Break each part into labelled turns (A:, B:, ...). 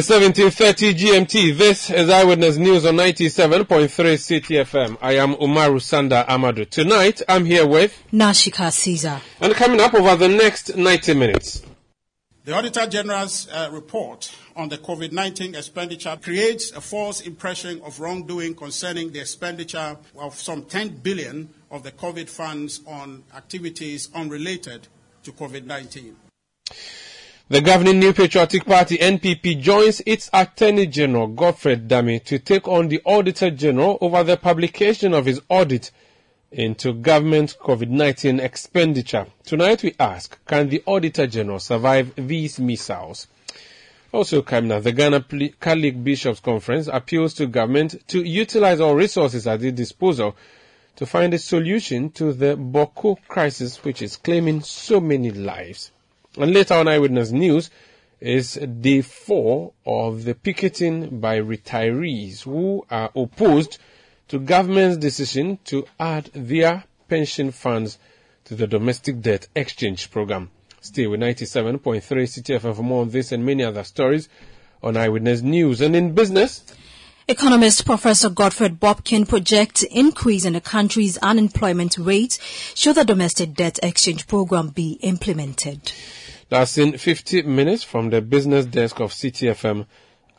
A: It's 1730 GMT. This is Eyewitness News on 97.3 Citi FM. I am Umaru Sanda Amadu. Tonight, I'm here with,
B: Nashika Caesar.
A: and coming up over the next 90 minutes.
C: The Auditor General's uh, report on the COVID 19 expenditure creates a false impression of wrongdoing concerning the expenditure of some 10 billion of the COVID funds on activities unrelated to COVID 19.
A: The governing New Patriotic Party NPP joins its Attorney General Godfred Dame to take on the Auditor General over the publication of his audit into government COVID-19 expenditure. Tonight we ask, can the Auditor General survive these missiles? Also, Kamna, the Ghana Catholic Bishops Conference appeals to government to utilize all resources at its disposal to find a solution to the Bawku crisis which is claiming so many lives. And later on Eyewitness News is day four of the picketing by retirees who are opposed to government's decision to add their pension funds to the domestic debt exchange program. Stay with 97.3 Citi FM for more on this and many other stories on Eyewitness News. And in business,
B: Economist Professor Godfred Bokpin projects increase in the country's unemployment rate should the domestic debt exchange program be implemented.
A: That's in 50 minutes from the business desk of Citi FM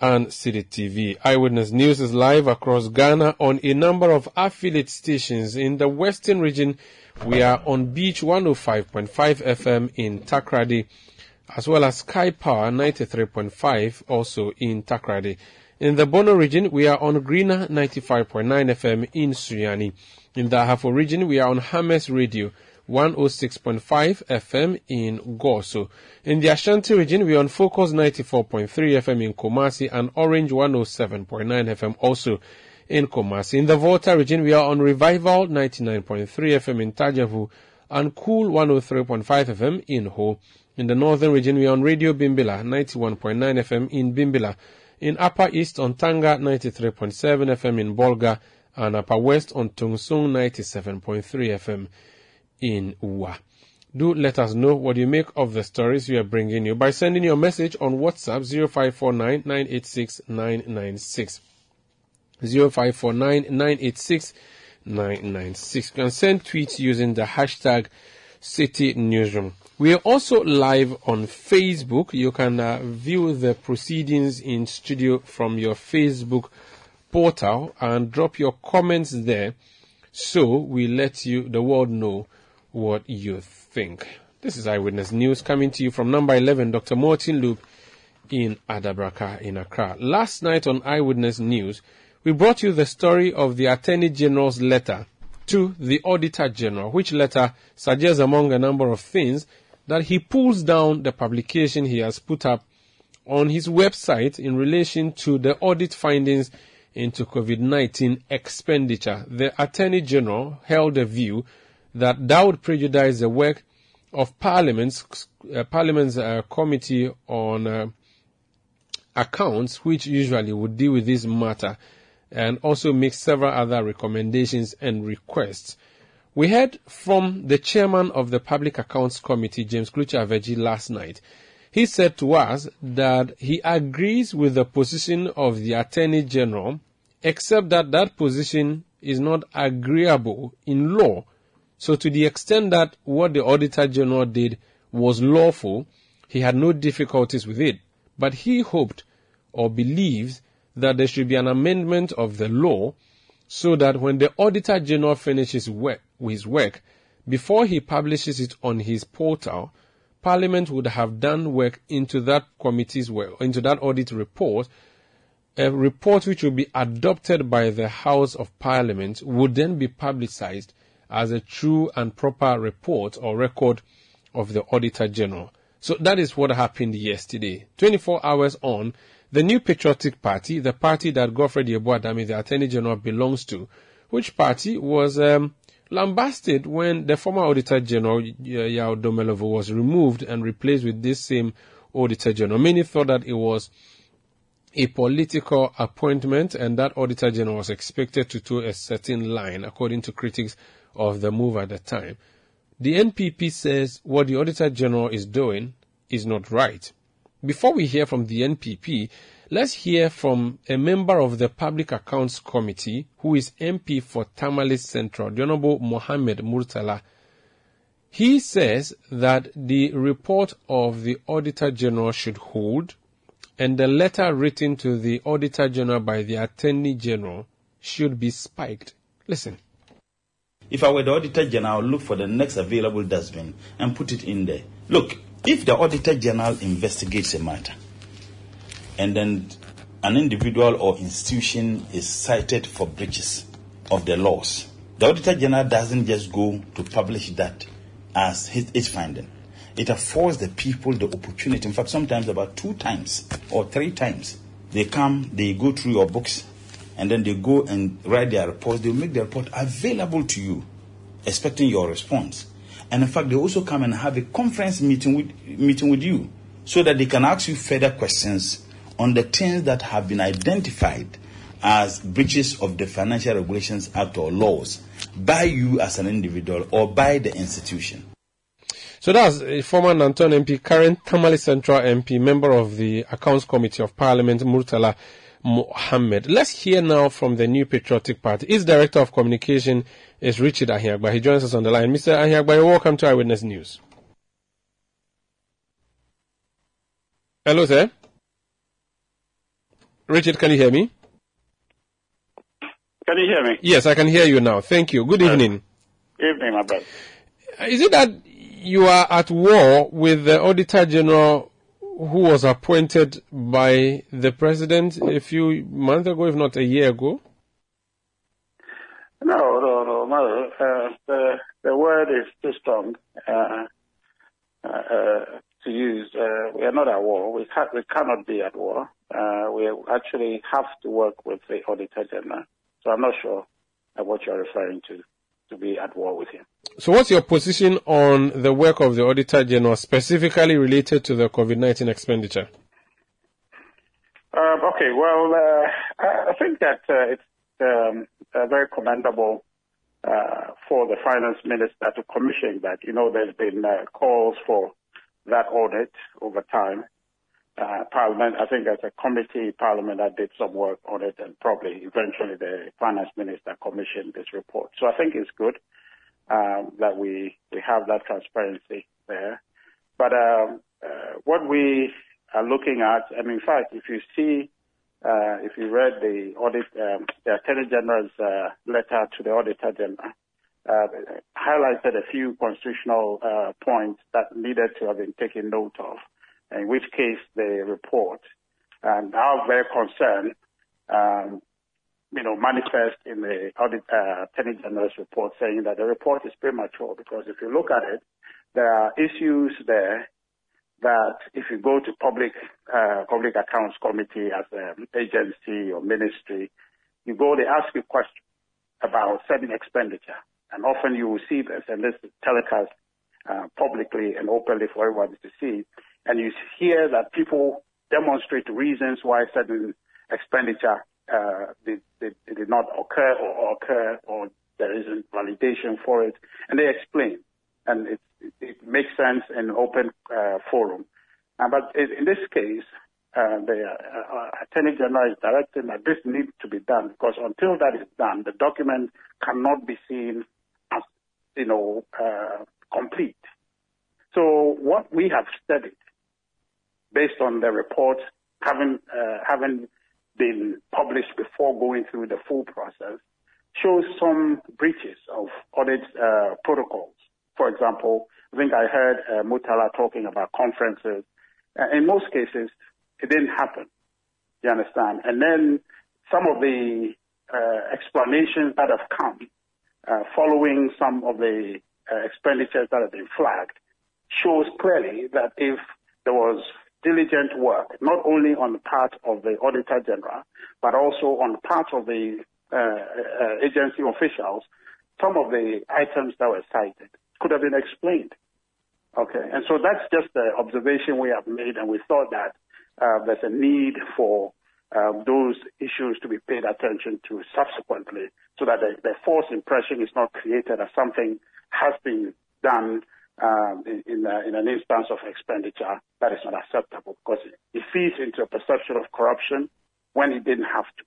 A: and Citi TV. Eyewitness News is live across Ghana on a number of affiliate stations. In the western region, we are on Beach 105.5 FM in Takoradi, as well as Sky Power 93.5 also in Takoradi. In the Bono region, we are on Greener 95.9 FM in Sunyani. In the Ahafo region, we are on Hammers Radio 106.5 FM in Goaso. In the Ashanti region, we are on Focus 94.3 FM in Kumasi and Orange 107.9 FM also in Kumasi. In the Volta region, we are on Revival 99.3 FM in Tajavu and Cool 103.5 FM in Ho. In the Northern region, we are on Radio Bimbila 91.9 FM in Bimbila. In Upper East on Tanga 93.7 FM in Bolga and Upper West on Tungsung 97.3 FM in Uwa. Do let us know what you make of the stories we are bringing you by sending your message on WhatsApp 0549 986 996. 0549 986 996. You can send tweets using the hashtag Citi Newsroom. We are also live on Facebook. You can uh, view the proceedings in studio from your Facebook portal and drop your comments there so we let you, the world know what you think. This is Eyewitness News coming to you from number 11, Dr. Martin Loop in Adabraka in Accra. Last night on Eyewitness News, we brought you the story of the Attorney General's letter to the Auditor General, which letter suggests among a number of things that he pulls down the publication he has put up on his website in relation to the audit findings into COVID-19 expenditure. The Attorney General held a view that that would prejudice the work of Parliament's, uh, Parliament's uh, Committee on uh, Accounts, which usually would deal with this matter, and also make several other recommendations and requests. We heard from the chairman of the Public Accounts Committee, James Klutse Avedzi, last night. He said to us that he agrees with the position of the Attorney General, except that that position is not agreeable in law. So to the extent that what the Auditor General did was lawful, he had no difficulties with it. But he hoped or believes that there should be an amendment of the law so that when the Auditor General finishes work, his work, before he publishes it on his portal, Parliament would have done work into that committee's work, into that audit report. A report which will be adopted by the House of Parliament would then be publicized as a true and proper report or record of the Auditor General. So that is what happened yesterday. 24 hours on, the New Patriotic Party, the party that Godfred Yeboah-Dame, the Attorney General, belongs to, which party was um, lambasted when the former Auditor General, Yaw Domelevo, was removed and replaced with this same Auditor General. Many thought that it was a political appointment and that Auditor General was expected to toe a certain line, according to critics of the move at the time. The NPP says what the Auditor General is doing is not right. Before we hear from the NPP, let's hear from a member of the Public Accounts Committee who is MP for Tamale Central, the Honorable Mohammed Murtala. He says that the report of the Auditor General should hold and the letter written to the Auditor General by the Attorney General should be spiked. Listen.
D: If I were the Auditor General, I would look for the next available dustbin and put it in there. Look, if the Auditor General investigates a matter and then an individual or institution is cited for breaches of the laws, the Auditor General doesn't just go to publish that as his, his finding. It affords the people the opportunity, in fact, sometimes about two times or three times. They come, they go through your books, and then they go and write their reports. They'll make the report available to you, expecting your response. And in fact, they also come and have a conference meeting with, meeting with you so that they can ask you further questions on the things that have been identified as breaches of the Financial Regulations Act or laws by you as an individual or by the institution.
A: So that's a former Nanton MP, current Tamale Central MP, member of the Accounts Committee of Parliament, Murtala Mohammed. Let's hear now from the New Patriotic Party. Its Director of Communication is Richard Ahiagbah. He joins us on the line. Mr. Ahiagbah, welcome to Eyewitness News. Hello, sir. Richard, can you hear me?
E: Can you hear me?
A: Yes, I can hear you now. Thank you. Good uh, evening.
E: Evening, my brother.
A: Is it that you are at war with the Auditor General who was appointed by the President a few months ago, if not a year ago?
E: No, no, no, no. Uh, the, the word is too strong uh, uh, to use. Uh, we are not at war. We, we cannot be at war. Uh, we actually have to work with the Auditor General. So I'm not sure what you're referring to, to be at war with him.
A: So, what's your position on the work of the Auditor General, specifically related to the COVID 19 expenditure?
E: Um, okay, well, uh, I think that uh, it's um, uh, very commendable uh, for the finance minister to commission that. You know, there's been uh, calls for that audit over time. Uh, Parliament, I think as a committee, Parliament that did some work on it, and probably eventually the finance minister commissioned this report. So I think it's good um, that we we have that transparency there. But um, uh, what we are looking at, and in fact, if you see, uh, if you read the audit, um, the Attorney General's uh, letter to the Auditor General, uh, highlighted a few constitutional uh, points that needed to have been taken note of. In which case, the report and our very concern um, you know, manifest in the audit uh, Attorney General's report saying that the report is premature because if you look at it, there are issues there that if you go to public uh, public accounts committee as an agency or ministry, you go they ask you questions about certain expenditure, and often you will see this, and this is telecast uh, publicly and openly for everybody to see, and you hear that people demonstrate reasons why certain expenditure uh, did, not occur or occur or there isn't validation for it, and they explain, and it, it, makes sense in open uh, forum. Uh, but in this case, uh, the uh, uh, Attorney General is directing that this needs to be done because until that is done, the document cannot be seen as, you know, complete. So what we have studied, based on the report, having having been published before going through the full process shows some breaches of audit uh, protocols. For example, I think I heard uh, Murtala talking about conferences. Uh, in most cases, it didn't happen. You understand? And then some of the uh, explanations that have come uh, following some of the uh, expenditures that have been flagged shows clearly that if there was diligent work, not only on the part of the Auditor General, but also on the part of the uh, uh, agency officials, some of the items that were cited could have been explained. Okay, and so that's just the observation we have made, and we thought that uh, there's a need for um, those issues to be paid attention to subsequently so that the, the false impression is not created as something has been done in, in, uh, in, an instance of expenditure that is not acceptable because it, it feeds into a perception of corruption when it didn't have to.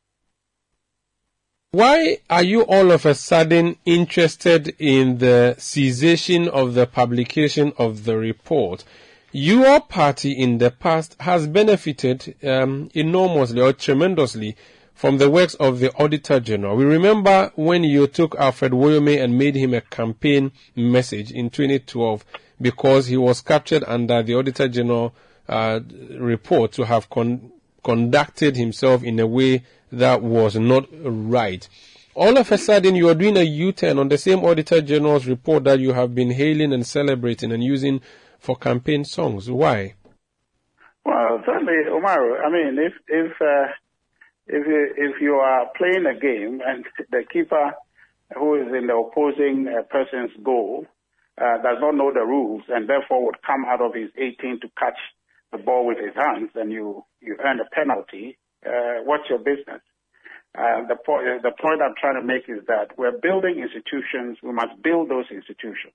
A: Why are you all of a sudden interested in the cessation of the publication of the report? Your party in the past has benefited um, enormously or tremendously from the works of the Auditor General. We remember when you took Alfred Woyome and made him a campaign message in 2012 because he was captured under the Auditor General uh, report to have con- conducted himself in a way that was not right. All of a sudden, you are doing a U-turn on the same Auditor General's report that you have been hailing and celebrating and using for campaign songs. Why?
E: Well, certainly, Omar. I mean, if if uh, if you, if you are playing a game and the keeper who is in the opposing uh, person's goal uh, does not know the rules and therefore would come out of his 18 to catch the ball with his hands, and you you earn a penalty. Uh, what's your business? Uh, the, point, the point I'm trying to make is that we're building institutions. We must build those institutions.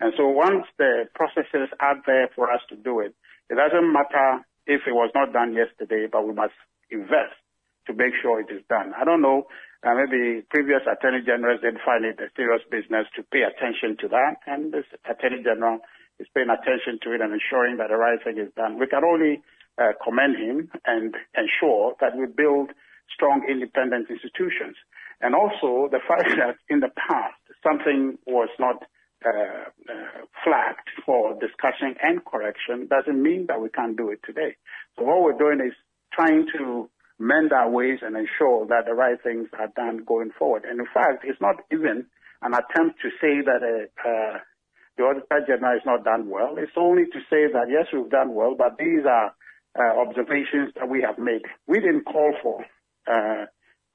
E: And so once the processes are there for us to do it, it doesn't matter if it was not done yesterday, but we must invest to make sure it is done. I don't know, uh, maybe previous attorney generals didn't find it a serious business to pay attention to that, and this attorney general is paying attention to it and ensuring that the right thing is done. We can only uh, commend him and ensure that we build strong independent institutions. And also the fact that in the past something was not uh, uh, flagged for discussion and correction doesn't mean that we can't do it today. So what we're doing is trying to mend our ways and ensure that the right things are done going forward. And in fact, it's not even an attempt to say that uh, uh, the Auditor General is not done well. It's only to say that yes, we've done well, but these are uh, observations that we have made. We didn't call for uh,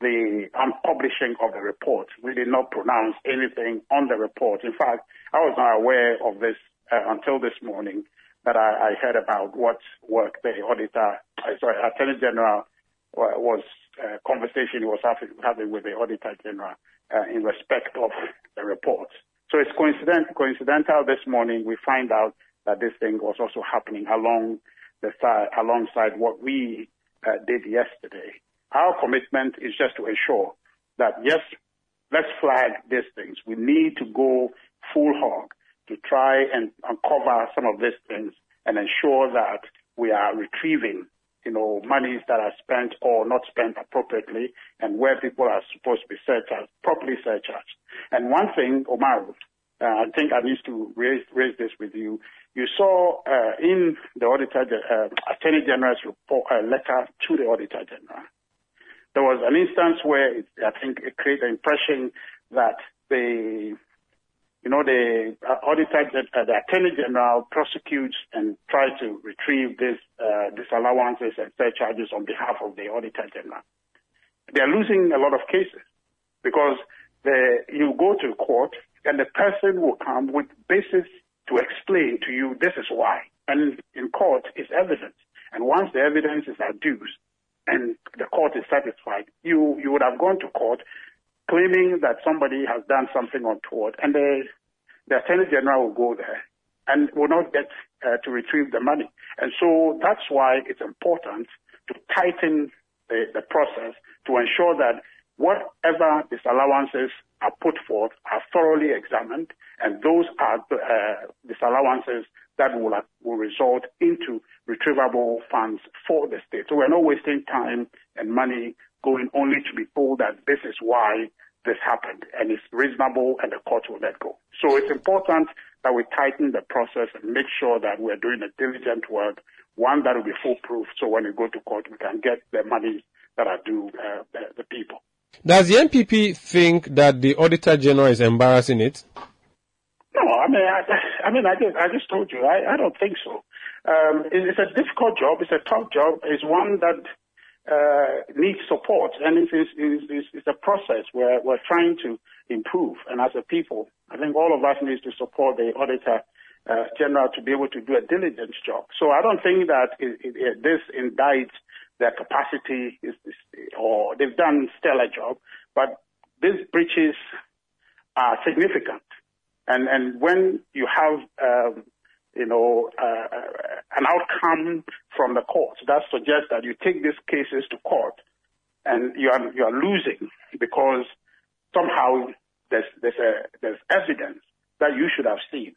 E: the unpublishing of the report. We did not pronounce anything on the report. In fact, I was not aware of this uh, until this morning that I, I, heard about what work the auditor, uh, sorry, Attorney General was uh, conversation he was having, having with the Auditor General uh, in respect of the report. So it's coincident, coincidental this morning we find out that this thing was also happening along the side, alongside what we uh, did yesterday. Our commitment is just to ensure that, yes, let's flag these things. We need to go full hog to try and uncover some of these things and ensure that we are retrieving, you know, monies that are spent or not spent appropriately and where people are supposed to be surcharged, properly surcharged. And one thing, Omar, uh, I think I need to raise, raise this with you. You saw uh, in the Auditor, uh, Attorney General's report, uh, letter to the Auditor General there was an instance where it, I think it created the impression that the, you know, the uh, auditor, uh, the attorney general prosecutes and tries to retrieve these uh, disallowances and surcharges on behalf of the auditor general. They are losing a lot of cases because the, you go to court and the person will come with basis to explain to you this is why. And in court, it's evidence. And once the evidence is adduced, and the court is satisfied, you, you would have gone to court claiming that somebody has done something untoward, and the, the Attorney General will go there and will not get uh, to retrieve the money. And so that's why it's important to tighten the, the process to ensure that whatever disallowances are put forth are thoroughly examined, and those are uh, disallowances that will, will result into retrievable funds for the state. So we're not wasting time and money going only to be told that this is why this happened and it's reasonable and the court will let go. So it's important that we tighten the process and make sure that we're doing a diligent work, one that will be foolproof so when we go to court we can get the money that are due uh, the, the people.
A: Does the NPP think that the Auditor General is embarrassing it?
E: No, I mean, I, I mean, I just, I just told you, I, I don't think so. Um, it, it's a difficult job. It's a tough job. It's one that uh, needs support, and it's, it's, it's, it's a process where we're trying to improve. And as a people, I think all of us need to support the auditor uh, general to be able to do a diligent job. So I don't think that it, it, this indicts their capacity, is, is, or they've done stellar job, but these breaches are significant. And and when you have um, you know uh, an outcome from the court that suggests that you take these cases to court and you are you are losing because somehow there's there's a there's evidence that you should have seen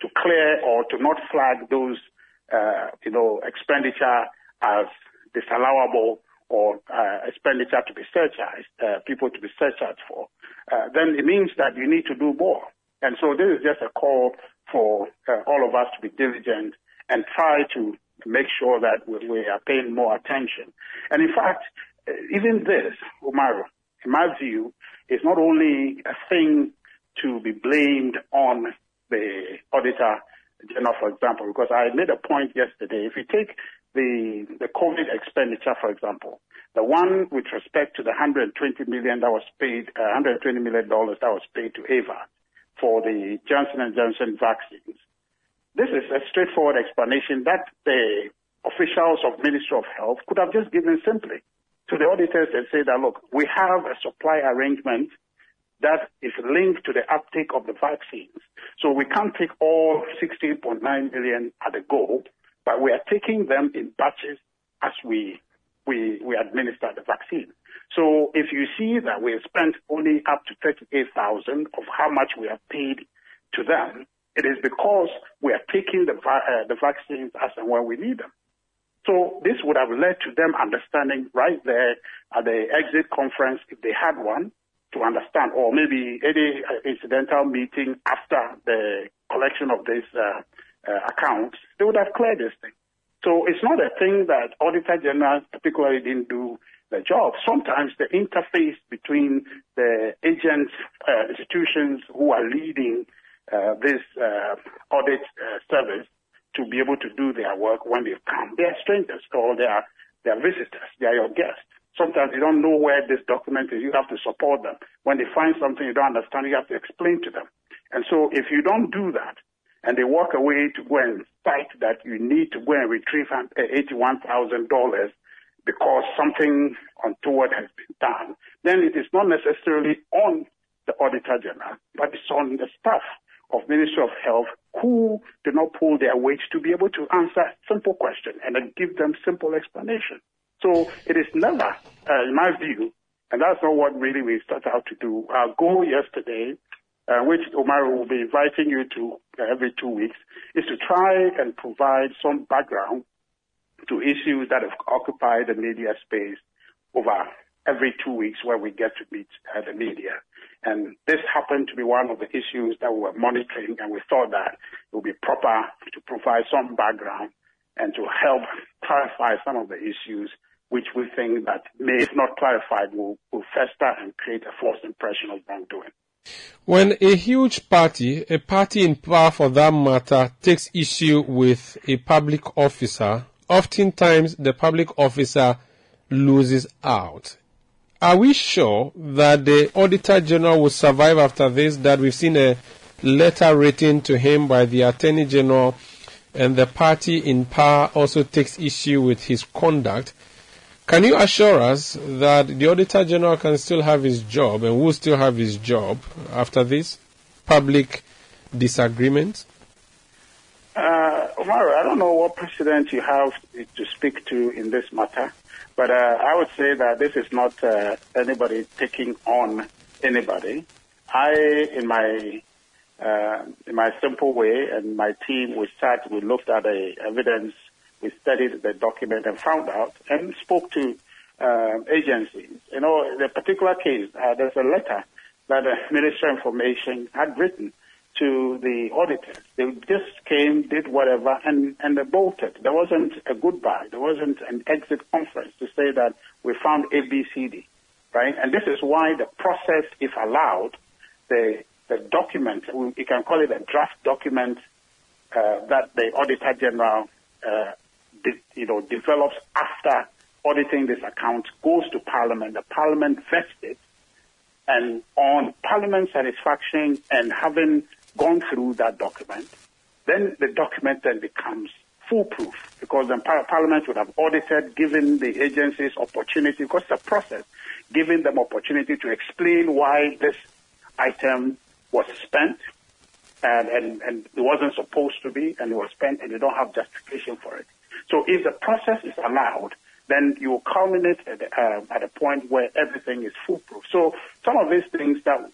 E: to clear or to not flag those uh, you know expenditure as disallowable or uh, expenditure to be surcharged, uh, people to be surcharged for, uh, then it means that you need to do more. And so this is just a call for uh, all of us to be diligent and try to make sure that we, we are paying more attention. And in fact, uh, even this, Umaru, in my view, is not only a thing to be blamed on the auditor general, for example, because I made a point yesterday. If you take the the COVID expenditure, for example, the one with respect to the 120 million that was paid, uh, 120 million dollars that was paid to Ava for the Johnson and Johnson vaccines. This is a straightforward explanation that the officials of Ministry of Health could have just given simply to the auditors and say that look, we have a supply arrangement that is linked to the uptake of the vaccines. So we can't take all 16.9 million at a go, but we are taking them in batches as we we, we administer the vaccine. So if you see that we have spent only up to 38,000 of how much we have paid to them, it is because we are taking the, uh, the vaccines as and when we need them. So this would have led to them understanding right there at the exit conference, if they had one, to understand, or maybe any uh, incidental meeting after the collection of these uh, uh, accounts, they would have cleared this thing. So it's not a thing that Auditor General particularly didn't do the job. Sometimes the interface between the agents, uh, institutions who are leading uh, this uh, audit uh, service to be able to do their work when they come. They are strangers or they are, they are visitors. They are your guests. Sometimes you don't know where this document is. You have to support them. When they find something you don't understand, you have to explain to them. And so if you don't do that, and they walk away to go and fight that you need to go and retrieve $81,000 because something untoward has been done, then it is not necessarily on the Auditor General, but it's on the staff of Ministry of Health who do not pull their weight to be able to answer simple questions and then give them simple explanation. So it is never, uh, in my view, and that's not what really we start out to do. Our goal yesterday uh, which Omar will be inviting you to uh, every two weeks, is to try and provide some background to issues that have occupied the media space over every two weeks where we get to meet uh, the media. And this happened to be one of the issues that we were monitoring, and we thought that it would be proper to provide some background and to help clarify some of the issues which we think that may, if not clarified, will, will fester and create a false impression of wrongdoing.
A: When a huge party, a party in power for that matter, takes issue with a public officer, oftentimes the public officer loses out. Are we sure that the Auditor General will survive after this? That we've seen a letter written to him by the Attorney General and the party in power also takes issue with his conduct. Can you assure us that the Auditor General can still have his job and will still have his job after this public disagreement?
E: Uh, Omar, I don't know what precedent you have to speak to in this matter, but uh, I would say that this is not uh, anybody taking on anybody. I, in my uh, in my simple way, and my team, we sat, we looked at the evidence we studied the document and found out and spoke to uh, agencies. You know, the particular case, uh, there's a letter that the Ministry of Information had written to the auditors. They just came, did whatever, and, and they bolted. There wasn't a goodbye. There wasn't an exit conference to say that we found ABCD, right? And this is why the process, if allowed, the the document, you can call it a draft document uh, that the Auditor General, uh, you know, develops after auditing this account, goes to Parliament. The Parliament vests it, and on Parliament satisfaction and having gone through that document, then the document then becomes foolproof because then Parliament would have audited, given the agencies opportunity, because it's a process, giving them opportunity to explain why this item was spent and, and, and it wasn't supposed to be and it was spent and they don't have justification for it. So if the process is allowed, then you will culminate at, uh, at a point where everything is foolproof. So some of these things that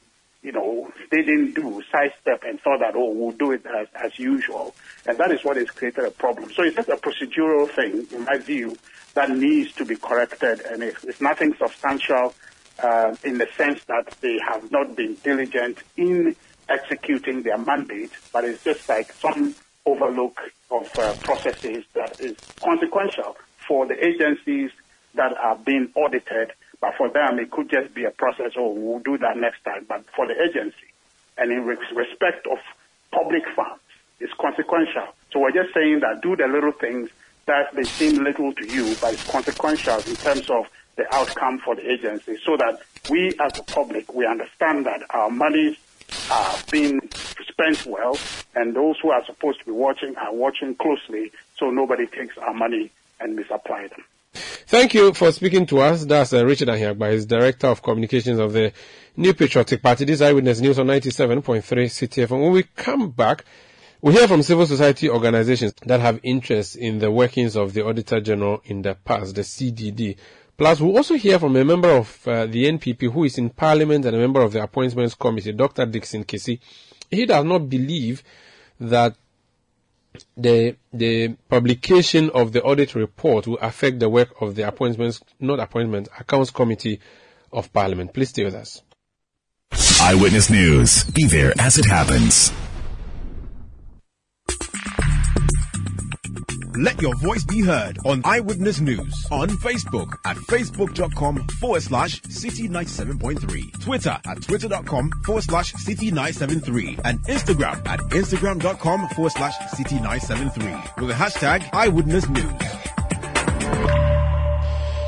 E: you know, they didn't do, sidestep and thought that, oh, we'll do it as, as usual. And that is what has created a problem. So it's just a procedural thing, in my view, that needs to be corrected. And it's, it's nothing substantial uh, in the sense that they have not been diligent in executing their mandate, but it's just like some overlook of uh, processes that is consequential for the agencies that are being audited but for them, it could just be a process, oh, we'll do that next time. But for the agency, and in respect of public funds, it's consequential. So we're just saying that do the little things that they seem little to you, but it's consequential in terms of the outcome for the agency so that we as the public, we understand that our monies are being spent well and those who are supposed to be watching are watching closely so nobody takes our money and misapply them.
A: Thank you for speaking to us. That's uh, Richard Ahiagbah, is Director of Communications of the New Patriotic Party. This is Eyewitness News on 97.3 CTF. when we come back, we hear from civil society organizations that have interest in the workings of the Auditor General in the past, the CDD. Plus, we'll also hear from a member of uh, the NPP who is in Parliament and a member of the Appointments Committee, Dr. Dickson Kissi. He does not believe that the the publication of the audit report will affect the work of the appointments, not appointment, accounts committee of parliament. Please stay with us.
F: Eyewitness News. Be there as it happens.
G: Let your voice be heard on Eyewitness News on Facebook at facebook.com forward slash city97.3, Twitter at twitter.com forward slash city973, and Instagram at instagram.com forward slash city973 with the hashtag Eyewitness News.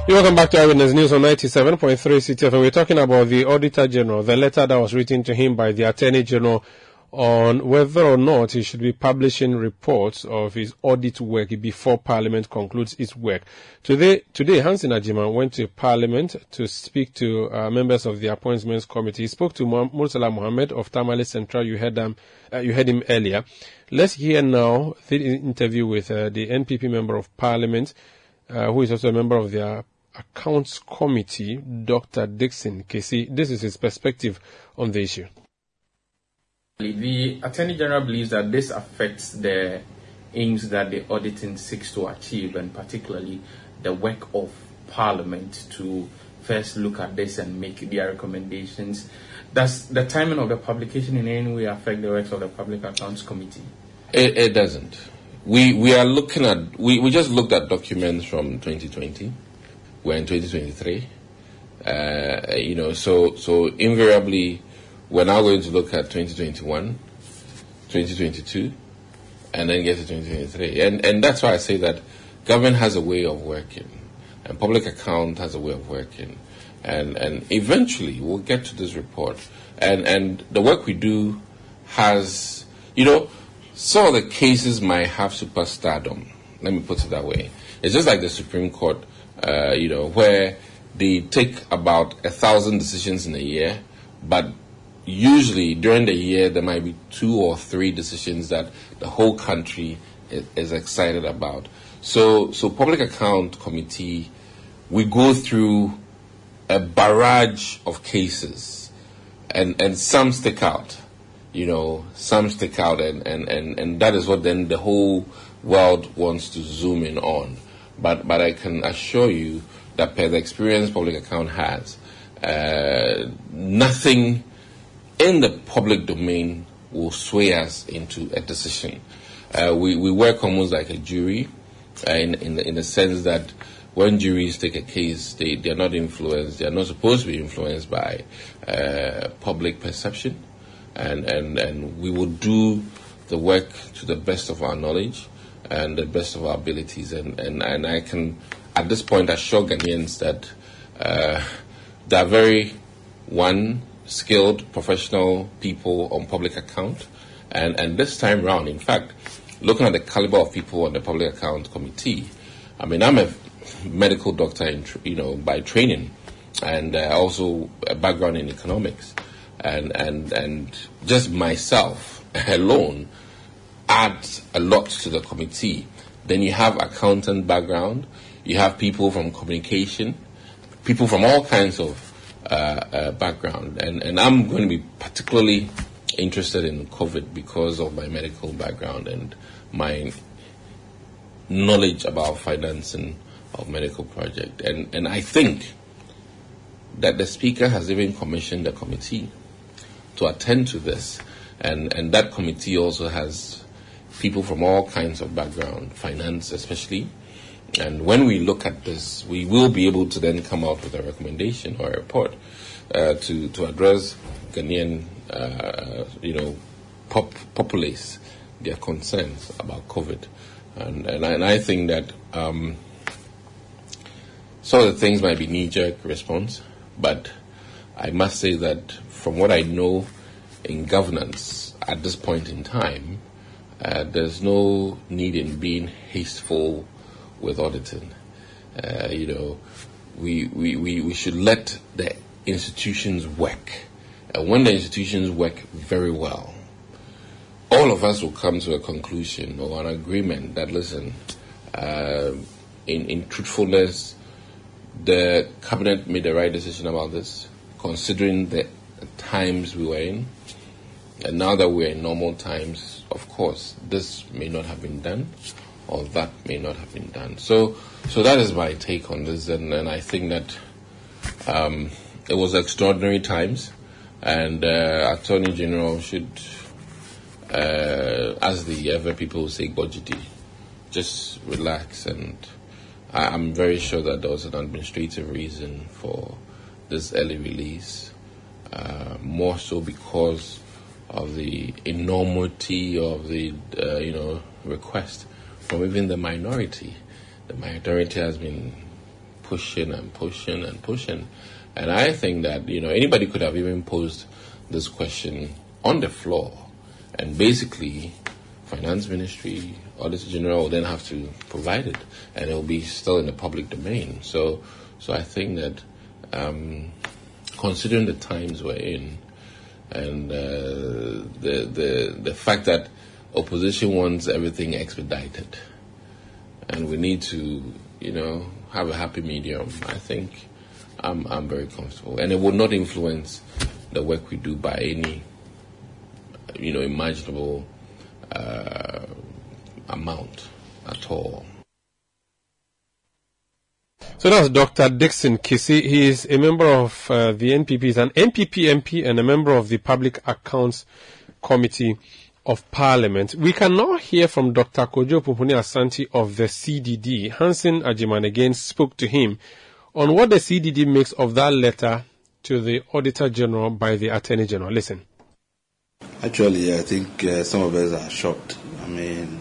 A: You're welcome back to Eyewitness News on 97.3 CTF. And We're talking about the Auditor General, the letter that was written to him by the Attorney General on whether or not he should be publishing reports of his audit work before Parliament concludes its work. Today, today Hansen Agyeman went to Parliament to speak to uh, members of the Appointments Committee. He spoke to Murtala Mohammed of Tamale Central. You heard, them, uh, you heard him earlier. Let's hear now the interview with uh, the NPP Member of Parliament, uh, who is also a member of the Accounts Committee, Dr. Dickson Kissi. This is his perspective on the issue.
H: The Attorney General believes that this affects the aims that the auditing seeks to achieve, and particularly the work of Parliament to first look at this and make their recommendations. Does the timing of the publication in any way affect the work of the Public Accounts Committee?
I: It, it doesn't. We we are looking at we, we just looked at documents from 2020. We're in 2023. Uh, you know, so so invariably we're now going to look at 2021, 2022, and then get to 2023. And, and that's why I say that government has a way of working, and public account has a way of working. And, and eventually we'll get to this report. And, and the work we do has, you know, some of the cases might have superstardom. Let me put it that way. It's just like the Supreme Court, uh, you know, where they take about a thousand decisions in a year, but usually during the year there might be two or three decisions that the whole country is, is excited about. So, so public account committee, we go through a barrage of cases, and and some stick out. You know, some stick out, and, and, and, and that is what then the whole world wants to zoom in on. But but I can assure you that per the experience public account has, uh, nothing in the public domain will sway us into a decision. Uh, we, we work almost like a jury uh, in, in, the, in the sense that when juries take a case, they, they are not influenced, they are not supposed to be influenced by uh, public perception. and, and, and we will do the work to the best of our knowledge and the best of our abilities. And, and, and I can, at this point, assure Ghanaians that uh, they are very, one, skilled professional people on public account. And, and this time round, in fact, looking at the caliber of people on the public account committee, I mean, I'm a medical doctor, in, you know, by training, and uh, also a background in economics, and and and just myself alone adds a lot to the committee. Then you have accountant background, you have people from communication, people from all kinds of Uh, uh, background, and and I'm going to be particularly interested in COVID because of my medical background and my knowledge about financing of medical project. And, and I think that the speaker has even commissioned a committee to attend to this. And, and that committee also has people from all kinds of background, finance especially. And when we look at this, we will be able to then come out with a recommendation or a report uh, to, to address Ghanaian, uh, you know, pop, populace, their concerns about COVID. And, and, I, and I think that um, some of the things might be knee jerk response, but I must say that from what I know in governance at this point in time, uh, there's no need in being hasteful with auditing. Uh, you know, we, we, we, we should let the institutions work. And when the institutions work very well, all of us will come to a conclusion or an agreement that, listen, uh, in, in truthfulness, the cabinet made the right decision about this, considering the times we were in. And now that we're in normal times, of course, this may not have been done, or that may not have been done. So, so that is my take on this, and, and I think that um, it was extraordinary times, and uh, Attorney General should, uh, as the ever people say, budgety, just relax and I, am very sure that there was an administrative reason for this early release, uh, more so because of the enormity of the uh, you know request from even the minority. The minority has been pushing and pushing and pushing, and I think that you know anybody could have even posed this question on the floor, and basically finance ministry, auditor general will then have to provide it, and it will be still in the public domain. So, so I think that um, considering the times we're in, and uh, the the the fact that opposition wants everything expedited, and we need to, you know, have a happy medium. I think I'm I'm very comfortable, and it will not influence the work we do by any, you know, imaginable uh, amount at all.
A: So that's Dr. Dickson Kissi. He is a member of uh, the NPP, he's an NPP MP and a member of the Public Accounts Committee of Parliament. We can now hear from Dr. Kojo Pumpuni Asante of the CDD. Hansen Agyemang again spoke to him on what the CDD makes of that letter to the Auditor General by the Attorney General. Listen.
J: Actually, I think uh, some of us are shocked. I mean,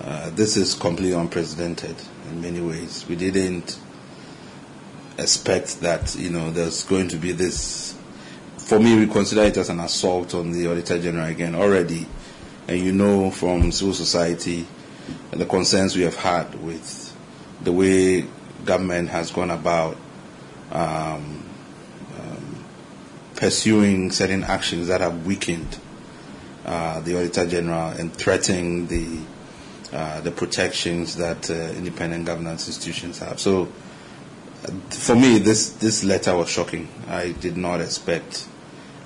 J: uh, this is completely unprecedented in many ways. We didn't expect that, you know, there's going to be this. For me, we consider it as an assault on the Auditor General again already. And you know from civil society the concerns we have had with the way government has gone about um, pursuing certain actions that have weakened uh, the Auditor General and threatening the uh, the protections that uh, independent governance institutions have. So, uh, for me, this this letter was shocking. I did not expect,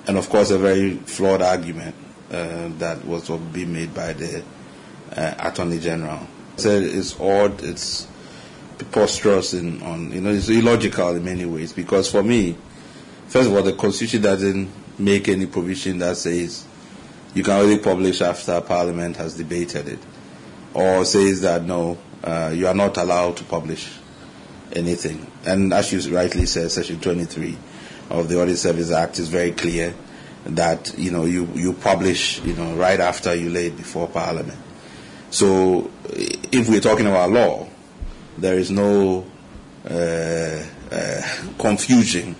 J: and of course, a very flawed argument uh, that was being made by the uh, Attorney General. So it's odd. It's preposterous in on you know it's illogical in many ways because for me First of all, the Constitution doesn't make any provision that says you can only publish after Parliament has debated it, or says that no, uh, you are not allowed to publish anything. And as you rightly said, Section 23 of the Audit Service Act is very clear that you know you, you publish you know right after you lay it before Parliament. So if we're talking about law, there is no uh, uh, confusion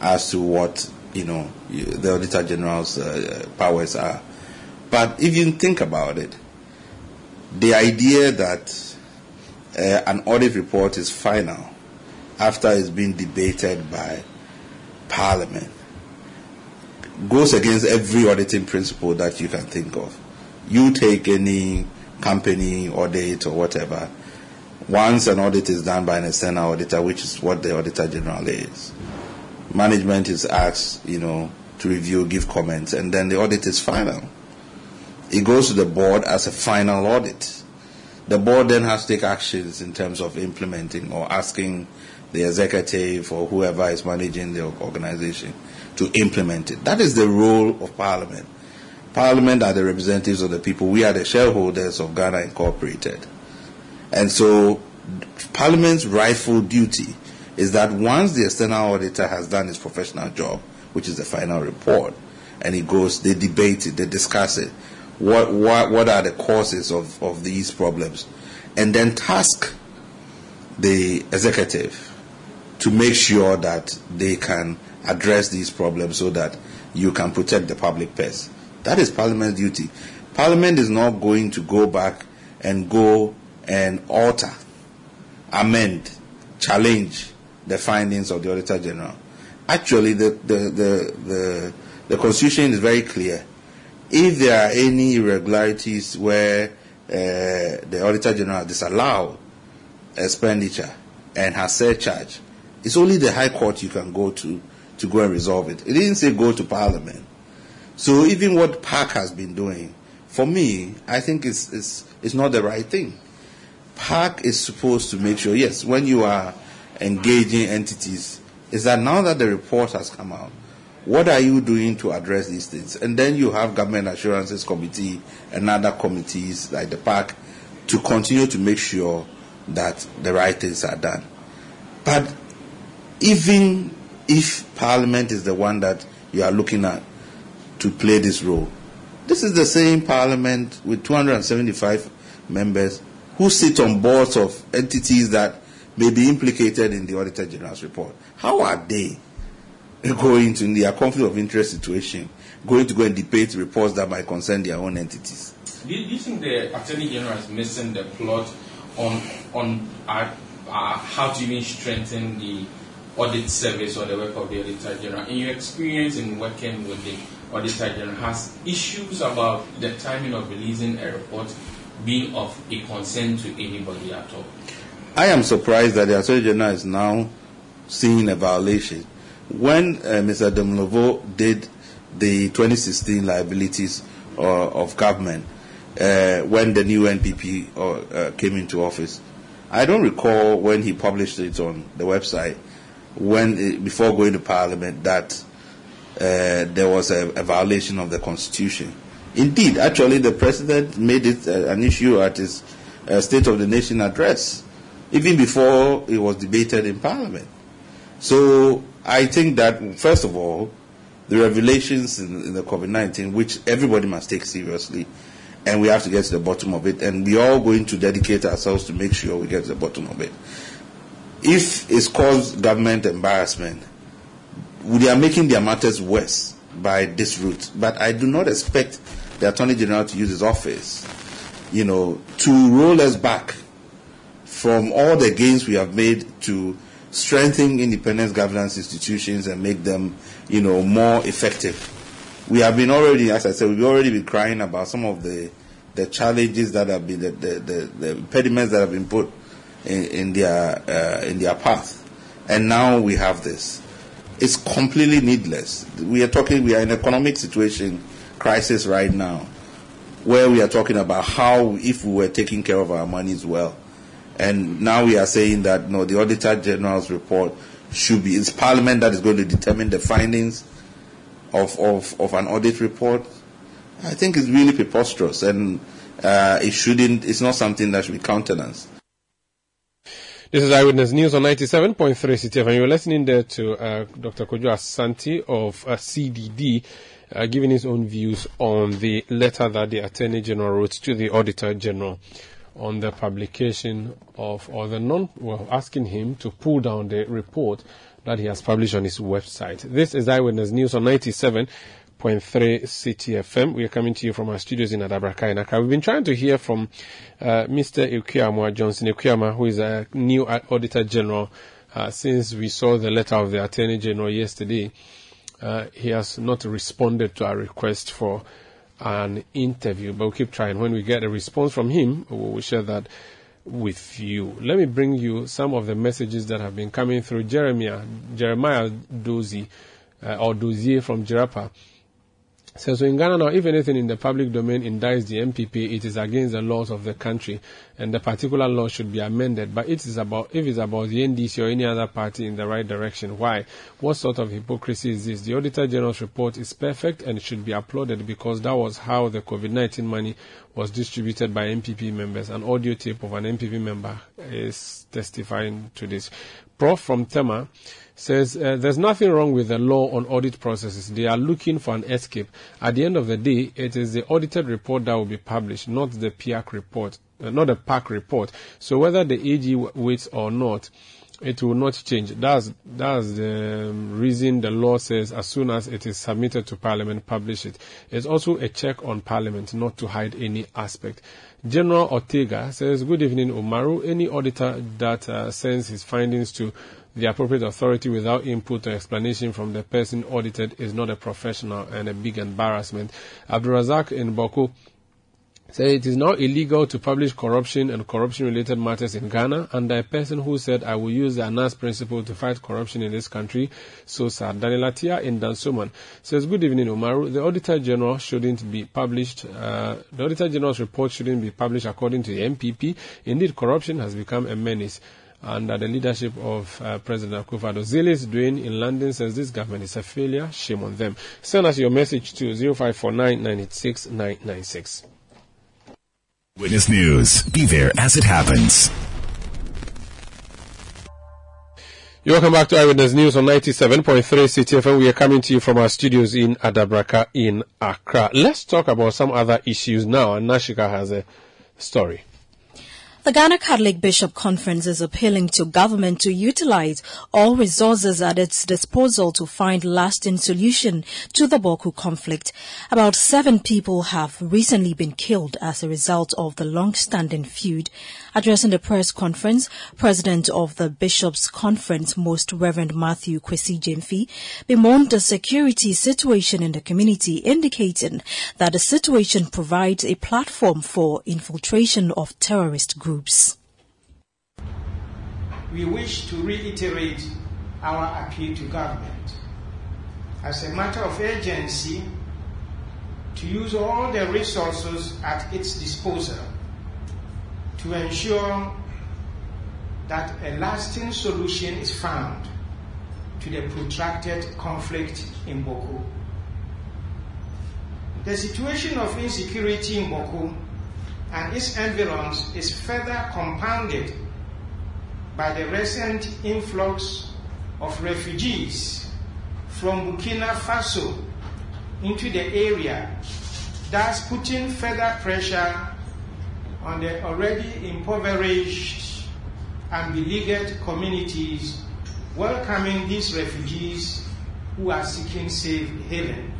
J: as to what you know the Auditor General's uh, powers are. But if you think about it, the idea that uh, an audit report is final after it's been debated by Parliament goes against every auditing principle that you can think of. You take any company audit or whatever, once an audit is done by an external auditor, which is what the Auditor General is, management is asked, you know, to review, give comments, and then the audit is final. It goes to the board as a final audit. The board then has to take actions in terms of implementing or asking the executive or whoever is managing the organization to implement it. That is the role of Parliament. Parliament are the representatives of the people. We are the shareholders of Ghana Incorporated. And so, Parliament's rightful duty is that once the external auditor has done his professional job, which is the final report, and it goes, they debate it, they discuss it. What, what, what are the causes of, of these problems? And then task the executive to make sure that they can address these problems so that you can protect the public purse. That is Parliament's duty. Parliament is not going to go back and go and alter, amend, challenge the findings of the Auditor General. Actually, the, the, the, the, the Constitution is very clear. If there are any irregularities where uh, the Auditor General disallowed expenditure and has surcharge, it's only the High Court you can go to to go and resolve it. It didn't say go to Parliament. So even what PAC has been doing, for me, I think it's, it's, it's not the right thing. PAC is supposed to make sure, yes, when you are engaging entities, is that now that the report has come out, what are you doing to address these things? And then you have Government Assurances Committee and other committees like the PAC to continue to make sure that the right things are done. But even if Parliament is the one that you are looking at to play this role, this is the same Parliament with 275 members who sit on boards of entities that may be implicated in the Auditor General's report. How are they going to, in their conflict of interest situation, going to go and debate reports that might concern their own entities?
H: Do you, think the Attorney General is missing the plot on on uh, uh, how to even strengthen the audit service or the work of the Auditor General? In your experience in working with the Auditor General, has issues about the timing of releasing a report been of a concern to anybody at all?
J: I am surprised that the Auditor General is now seeing a violation. When uh, Mr. Domelevo did the 2016 liabilities uh, of government, uh, when the new NPP uh, uh, came into office, I don't recall when he published it on the website when eh, before going to Parliament that uh, there was a, a, violation of the Constitution. Indeed, actually, the President made it uh, an issue at his uh, State of the Nation address, even before it was debated in Parliament. So I think that, first of all, the revelations in, in the COVID 19, which everybody must take seriously, and we have to get to the bottom of it, and we're all going to dedicate ourselves to make sure we get to the bottom of it if it's caused government embarrassment, they are making their matters worse by this route. But I do not expect the Attorney General to use his office, you know, to roll us back from all the gains we have made to strengthen independent governance institutions and make them, you know, more effective. We have been already, as I said, we've already been crying about some of the the challenges that have been the, the, the, the impediments that have been put in, their uh, in their path, and now we have this. It's completely needless. We are talking. We are in economic situation crisis right now, where we are talking about how if we were taking care of our monies well, and now we are saying that no, the Auditor General's report should be. It's Parliament that is going to determine the findings of of, of an audit report. I think it's really preposterous, and uh, it shouldn't. It's not something that should be countenanced.
A: This is Eyewitness News on 97.3 CTF, and you're listening there to uh, Dr. Kojo Asante of uh, CDD. uh, giving his own views on the letter that the Attorney General wrote to the Auditor General on the publication of, or the non, well, asking him to pull down the report that he has published on his website. This is Eyewitness News on 97.3 Citi FM. We are coming to you from our studios in Adabraka in Accra. We've been trying to hear from uh, Mr. Akuamoah Johnson Akuamoah, who is a new Auditor General uh, since we saw the letter of the Attorney General yesterday. Uh, he has not responded to our request for an interview, but we'll keep trying. When we get a response from him, we'll share that with you. Let me bring you some of the messages that have been coming through Jeremiah, Jeremiah Dozie, uh, or Dozier from Jirapa says so in Ghana now, if anything in the public domain indicts the NPP, it is against the laws of the country, and the particular law should be amended. But it is about if it's about the NDC or any other party in the right direction. Why? What sort of hypocrisy is this? The Auditor General's report is perfect and should be applauded because that was how the COVID-19 money was distributed by NPP members. An audio tape of an NPP member is testifying to this. Prof from Tema says uh, there's nothing wrong with the law on audit processes. They are looking for an escape. At the end of the day, it is the audited report that will be published, not the PAC report, uh, not the PAC report. So whether the AG waits or not, it will not change. That's, that's the um, reason the law says as soon as it is submitted to Parliament, publish it. It's also a check on Parliament not to hide any aspect. General Ortega says, Good evening, Umaru. Any auditor that uh, sends his findings to the appropriate authority without input or explanation from the person audited is not a professional and a big embarrassment. Abdurazak in Bawku said it is now illegal to publish corruption and corruption related matters in Ghana under a person who said I will use the ANAS principle to fight corruption in this country. So sad. Danielatia in Dansoman says good evening Umaru. The Auditor General shouldn't be published. Uh, the Auditor General's report shouldn't be published according to the NPP. Indeed corruption has become a menace under the leadership of uh, President Akufo-Addo. Zilis Dwayne in London says this government is a failure. Shame on them. Send us your message to 0549 986 996.
F: Witness News. Be there as it happens.
A: You're welcome back to Eyewitness News on 97.3 Citi FM. We are coming to you from our studios in Adabraka in Accra. Let's talk about some other issues now. And Nashika has a story.
B: The Ghana Catholic Bishop Conference is appealing to government to utilize all resources at its disposal to find lasting solution to the Bawku conflict. About seven people have recently been killed as a result of the long-standing feud. Addressing the press conference, President of the Bishops' Conference, Most Reverend Matthew Kwesi Gyamfi, bemoaned the security situation in the community, indicating that the situation provides a platform for infiltration of terrorist groups.
K: We wish to reiterate our appeal to government as a matter of urgency to use all the resources at its disposal to ensure that a lasting solution is found to the protracted conflict in Bawku. The situation of insecurity in Bawku and its environs is further compounded by the recent influx of refugees from Burkina Faso into the area, thus putting further pressure on the already impoverished and beleaguered communities welcoming these refugees who are seeking safe haven.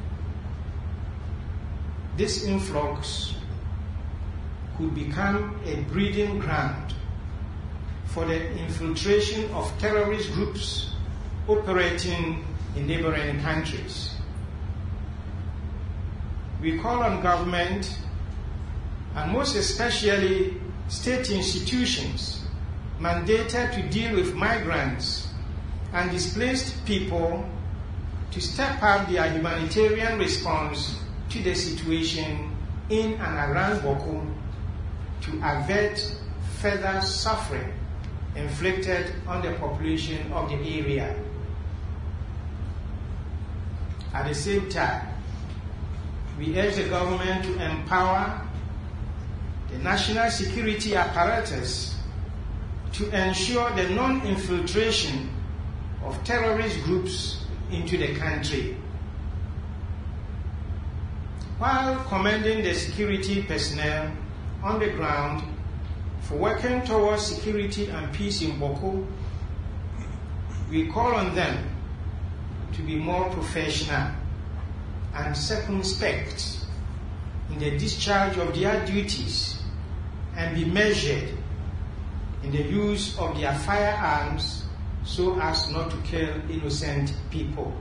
K: This influx could become a breeding ground for the infiltration of terrorist groups operating in neighboring countries. We call on government and most especially state institutions mandated to deal with migrants and displaced people to step up their humanitarian response to the situation in and around Bawku to avert further suffering inflicted on the population of the area. At the same time, we urge the government to empower the national security apparatus to ensure the non-infiltration of terrorist groups into the country. while commending the security personnel on the ground for working towards security and peace in Bawku, we call on them to be more professional and circumspect in the discharge of their duties and be measured in the use of their firearms so as not to kill innocent people.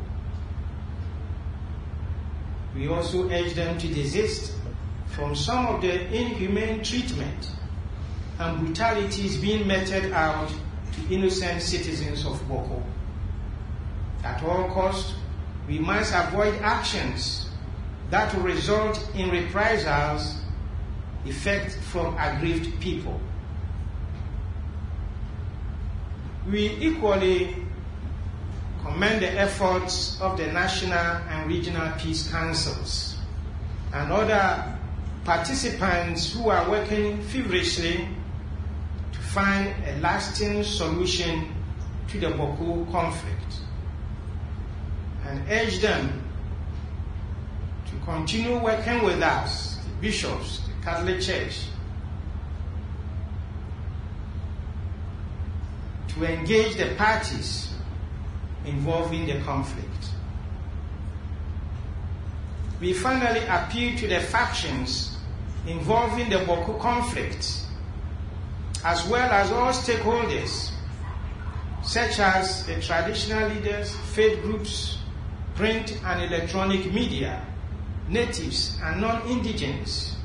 K: We also urge them to desist from some of the inhumane treatment and brutalities being meted out to innocent citizens of Bawku. At all costs, we must avoid actions that will result in reprisals effect from aggrieved people. We equally commend the efforts of the national and regional peace councils and other participants who are working feverishly to find a lasting solution to the Bawku conflict and urge them to continue working with us, the bishops, Catholic Church, to engage the parties involved in the conflict. We finally appeal to the factions involved in the Bawku conflict, as well as all stakeholders, such as the traditional leaders, faith groups, print and electronic media, natives and non-indigenous,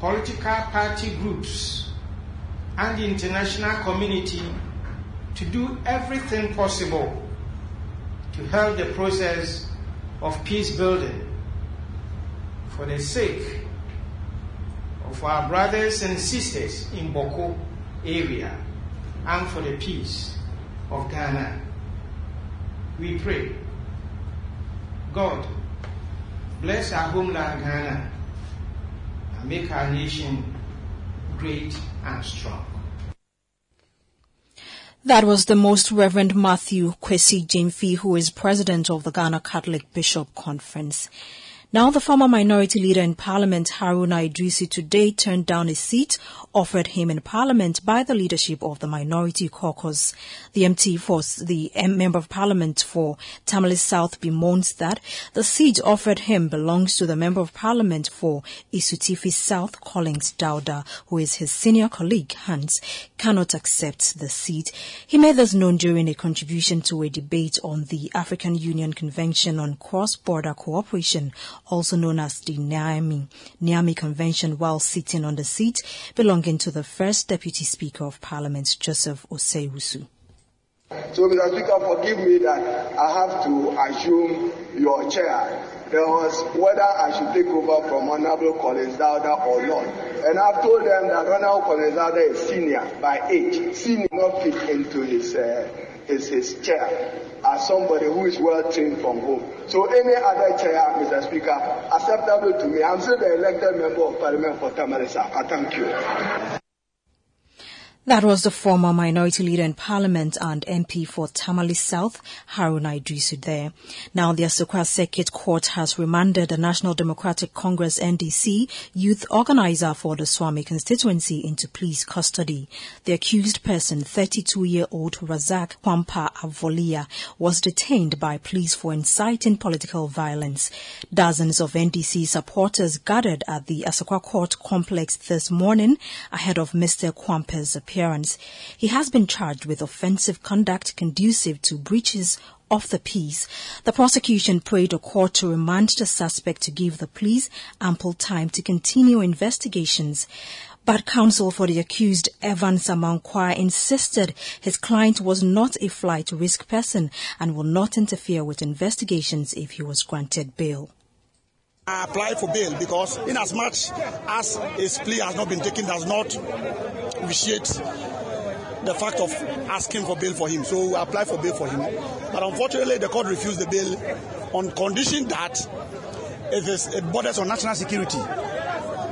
K: political party groups, and the international community to do everything possible to help the process of peace building for the sake of our brothers and sisters in Bawku area and for the peace of Ghana. We pray. God, bless our homeland Ghana make our nation great and strong.
B: That was the Most Reverend Matthew Kwesi Gyamfi, who is president of the Ghana Catholic Bishop Conference. Now, the former minority leader in Parliament, Haruna Iddrisu, today turned down a seat offered him in Parliament by the leadership of the Minority Caucus. The MT for the Member of Parliament for Tamale South bemoans that the seat offered him belongs to the Member of Parliament for Asutifi South, Collins Dauda, who is his senior colleague, hence cannot accept the seat. He made this known during a contribution to a debate on the African Union Convention on Cross-Border Cooperation also known as the Niamey, Niamey Convention, while sitting on the seat belonging to the first Deputy Speaker of Parliament, Joseph Osei-Owusu.
L: So, Mr. Speaker, forgive me that I have to assume your chair. There was whether I should take over from Honorable Collins Dauda or not. And I've told them that Honorable Collins Dauda is senior by age. Senior not fit into his, uh, his, his chair as somebody who is well trained from home. So any other chair, Mr. Speaker, acceptable to me. I'm still the elected member of Parliament for Tamarisa. I thank you.
B: That was the former minority leader in parliament and MP for Tamale South, Haruna Iddrisu there. Now the Asokwa Circuit Court has remanded the National Democratic Congress NDC youth organizer for the Suame constituency into police custody. The accused person, 32-year-old Razak Kwampa Avolia, was detained by police for inciting political violence. Dozens of NDC supporters gathered at the Asokwa Court complex this morning ahead of Mr. Kwampa's appearance appearance. He has been charged with offensive conduct conducive to breaches of the peace. The prosecution prayed the court to remand the suspect to give the police ample time to continue investigations. But counsel for the accused, Evans Amankwah, insisted his client was not a flight risk person and will not interfere with investigations if he was granted bail.
M: I applied for bail because, in as much as his plea has not been taken, does not vitiate the fact of asking for bail for him. So I applied for bail for him. But unfortunately, the court refused the bail on condition that it is it borders on national security,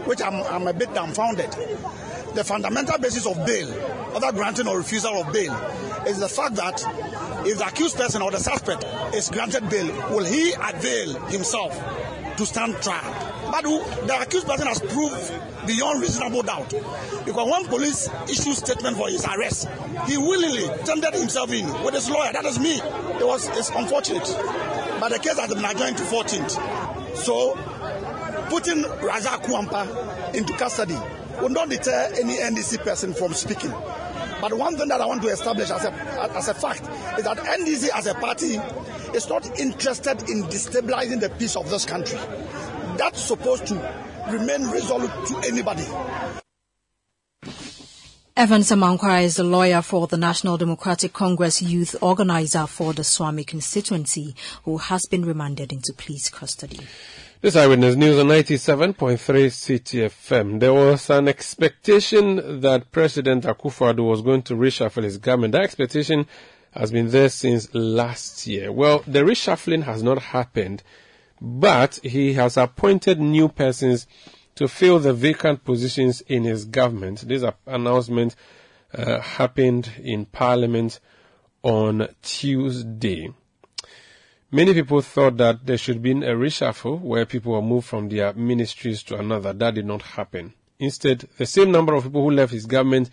M: which I'm, I'm a bit dumbfounded. The fundamental basis of bail, other granting or refusal of bail, is the fact that if the accused person or the suspect is granted bail, will he avail himself to stand trial. But the accused person has proved beyond reasonable doubt. Because when police issued statement for his arrest, he willingly tendered himself in with his lawyer. That is me. It was it's unfortunate. But the case has been adjourned to 14th. So putting Razak Kuampa into custody will not deter any NDC person from speaking. But one thing that I want to establish as a, as a fact is that NDC as a party is not interested in destabilizing the peace of this country. That's supposed to remain resolute to anybody.
B: Evans Amankwah is the lawyer for the National Democratic Congress youth organizer for the Suame constituency, who has been remanded into police custody.
A: This Eyewitness News on 97.3 Citi FM. There was an expectation that President Akufo-Addo was going to reshuffle his government. That expectation has been there since last year. Well, the reshuffling has not happened, but he has appointed new persons to fill the vacant positions in his government. This announcement uh, happened in Parliament on Tuesday. Many people thought that there should be a reshuffle where people were moved from their ministries to another. That did not happen. Instead, the same number of people who left his government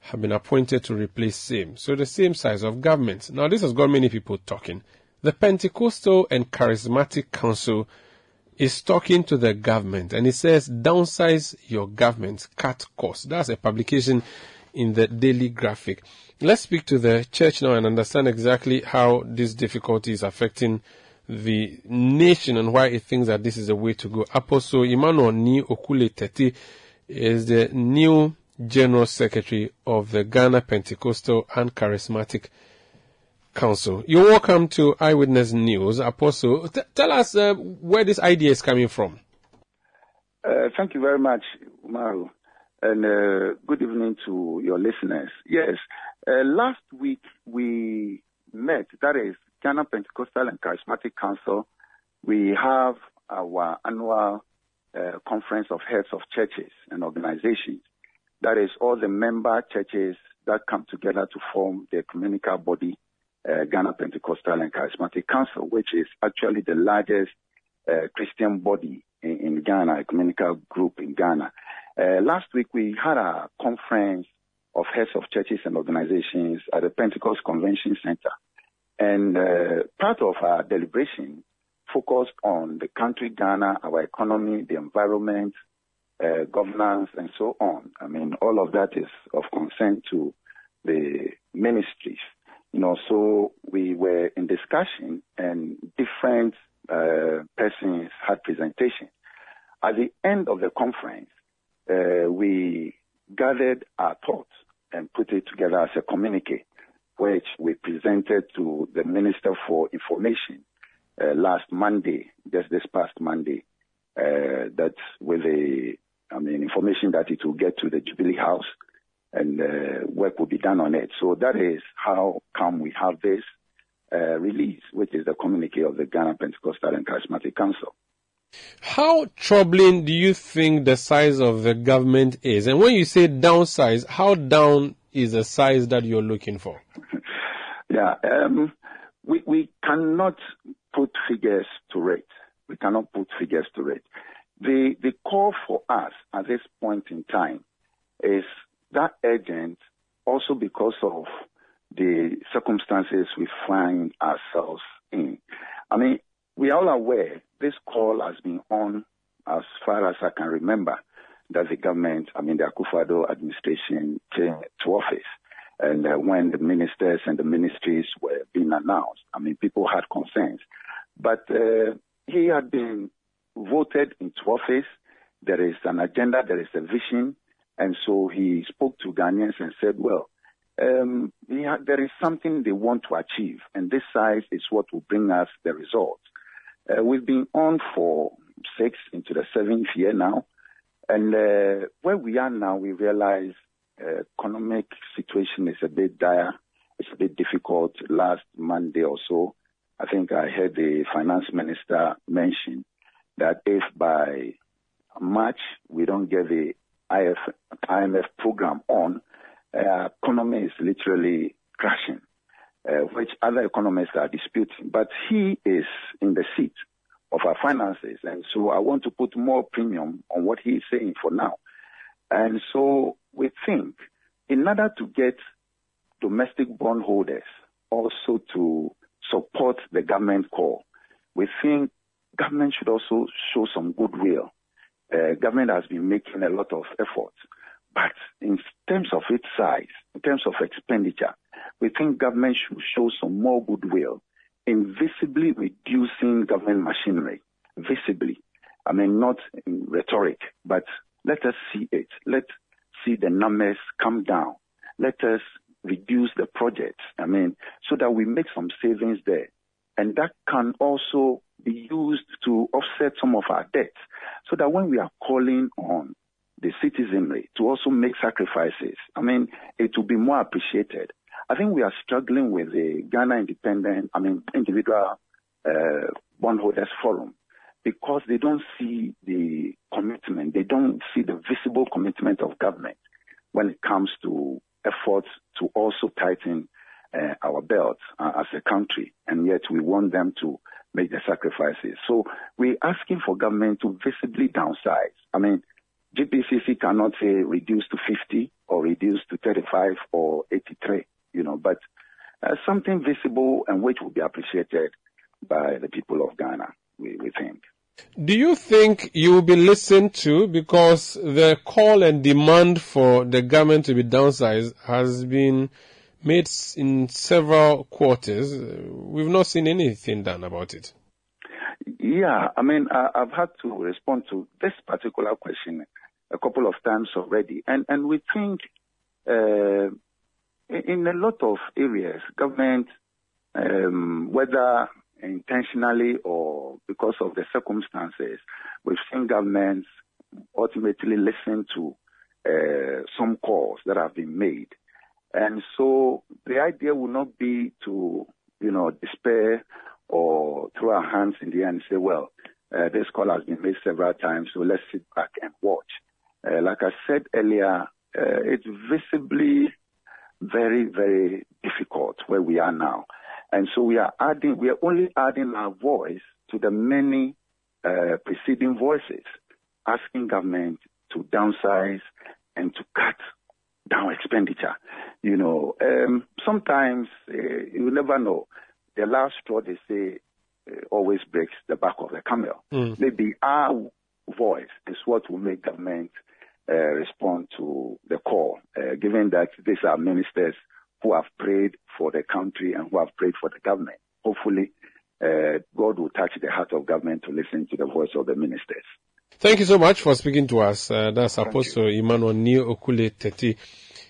A: have been appointed to replace same. So the same size of government. Now this has got many people talking. The Pentecostal and Charismatic Council is talking to the government and it says downsize your government, cut costs. That's a publication in the Daily Graphic. Let's speak to the church now and understand exactly how this difficulty is affecting the nation and why it thinks that this is the way to go. Apostle Emmanuel Ni Okule Tete is the new General Secretary of the Ghana Pentecostal and Charismatic Council. You're welcome to Eyewitness News. Apostle, t- tell us uh, where this idea is coming from.
N: Uh, thank you very much, Umaru, and uh, good evening to your listeners. Yes, uh, last week we met, that is Ghana Pentecostal and Charismatic Council. We have our annual uh, conference of heads of churches and organizations. That is all the member churches that come together to form the ecumenical body uh, Ghana Pentecostal and Charismatic Council, which is actually the largest uh, Christian body in, in, Ghana, ecumenical group in Ghana. Uh, last week we had a conference of heads of churches and organizations at the Pentecost Convention Center. And uh, part of our deliberation focused on the country Ghana, our economy, the environment, uh, governance, and so on. I mean, all of that is of concern to the ministries you know, so we were in discussion and different uh, persons had presentation. At the end of the conference, uh, we gathered our thoughts and put it together as a communique, which we presented to the Minister for Information uh, last Monday, just this past Monday, uh, that with the, I mean, information that it will get to the Jubilee House and uh, work will be done on it. So that is how come we have this uh, release, which is the communique of the Ghana Pentecostal and Charismatic Council.
A: How troubling do you think the size of the government is? And when you say downsize, how down is the size that you're looking for?
N: yeah, um, we, we cannot put figures to it. We cannot put figures to it. The, the call for us at this point in time is that urgent also because of the circumstances we find ourselves in. I mean, we are all aware this call has been on as far as I can remember that the government, I mean, the Akufo-Addo administration came to office. And uh, when the ministers and the ministries were being announced, I mean, people had concerns. But uh, he had been voted into office. There is an agenda, there is a vision, and so he spoke to Ghanaians and said, well, um, there is something they want to achieve, and this size is what will bring us the results. Uh, we've been on for six into the seventh year now, and uh, where we are now, we realize uh, economic situation is a bit dire. It's a bit difficult. Last Monday or so, I think I heard the finance minister mention that if by March we don't get the IF, IMF program on, uh, economy is literally crashing, uh, which other economists are disputing. But he is in the seat of our finances. And so I want to put more premium on what he is saying for now. And so we think in order to get domestic bondholders also to support the government call, we think government should also show some goodwill. Uh, government has been making a lot of efforts, but in terms of its size, in terms of expenditure, we think government should show some more goodwill in visibly reducing government machinery, visibly. I mean, not in rhetoric, but let us see it. Let's see the numbers come down. Let us reduce the projects. I mean, so that we make some savings there. And that can also be used to offset some of our debts. So that when we are calling on the citizenry to also make sacrifices, I mean, it will be more appreciated. I think we are struggling with the Ghana Independent, I mean, Individual uh, Bondholders Forum because they don't see the commitment, they don't see the visible commitment of government when it comes to efforts to also tighten uh, our belts uh, as a country, and yet we want them to make the sacrifices. So we're asking for government to visibly downsize. I mean, GPCC cannot say reduce to 50 or reduce to 35 or 83, you know, but uh, something visible and which will be appreciated by the people of Ghana, we, we think.
A: Do you think you will be listened to because the call and demand for the government to be downsized has been made in several quarters? We've not seen anything done about it.
N: Yeah, I mean, I, have had to respond to this particular question a couple of times already, and and we think uh, in a lot of areas, government, um, whether intentionally or because of the circumstances, we've seen governments ultimately listen to uh, some calls that have been made. And so the idea would not be to, you know, despair or throw our hands in the air and say, well, uh, this call has been made several times, so let's sit back and watch. Uh, like I said earlier, uh, it's visibly very, very difficult where we are now. And so we are adding, we are only adding our voice to the many uh, preceding voices, asking government to downsize and to cut down expenditure. You know, um, sometimes uh, you never know. The last straw, they say, uh, always breaks the back of the camel. Mm. Maybe our voice is what will make government uh, respond to the call, uh, given that these are ministers who have prayed for the country and who have prayed for the government. Hopefully, uh, God will touch the heart of government to listen to the voice of the ministers.
A: Thank you so much for speaking to us. Uh, that's Apostle. Emmanuel Neo Okule Teti.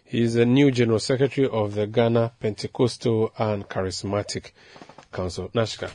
A: He is the new General Secretary of the Ghana Pentecostal and Charismatic Council. Nashika.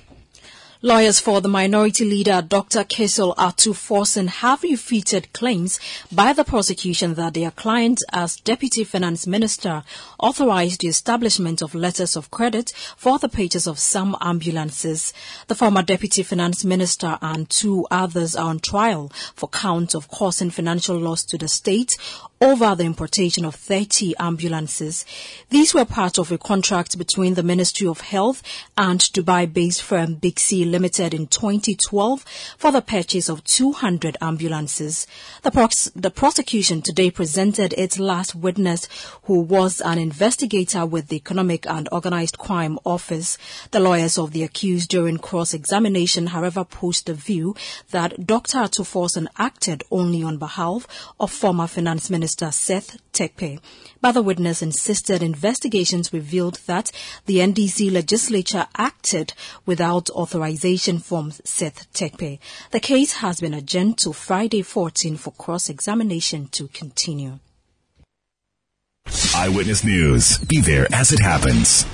B: Lawyers for the minority leader Dr. Cassiel Ato Forson have refuted claims by the prosecution that their client as Deputy Finance Minister authorized the establishment of letters of credit for the purchase of some ambulances. The former Deputy Finance Minister and two others are on trial for count of causing financial loss to the state over the importation of 30 ambulances. These were part of a contract between the Ministry of Health and Dubai-based firm Big Sea Limited in 2012 for the purchase of 200 ambulances. The, prox- the prosecution today presented its last witness who was an investigator with the Economic and Organized Crime Office. The lawyers of the accused during cross-examination, however, posed the view that Dr. Ato Forson acted only on behalf of former Finance Minister Minister Seth Terkper. But the witness insisted investigations revealed that the NDC legislature acted without authorization from Seth Terkper. The case has been adjourned to Friday 14 for cross-examination to continue.
F: Eyewitness News. Be there as it happens.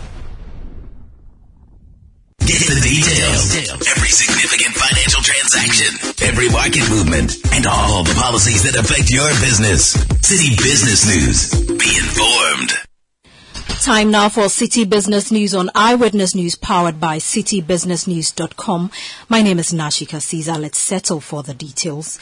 O: Get the details. Every significant financial transaction, every market movement, and all the policies that affect your business. Citi Business News. Be informed.
B: Time now for Citi Business News on Eyewitness News powered by citibusinessnews.com. My name is Nashika Caesar. Let's settle for the details.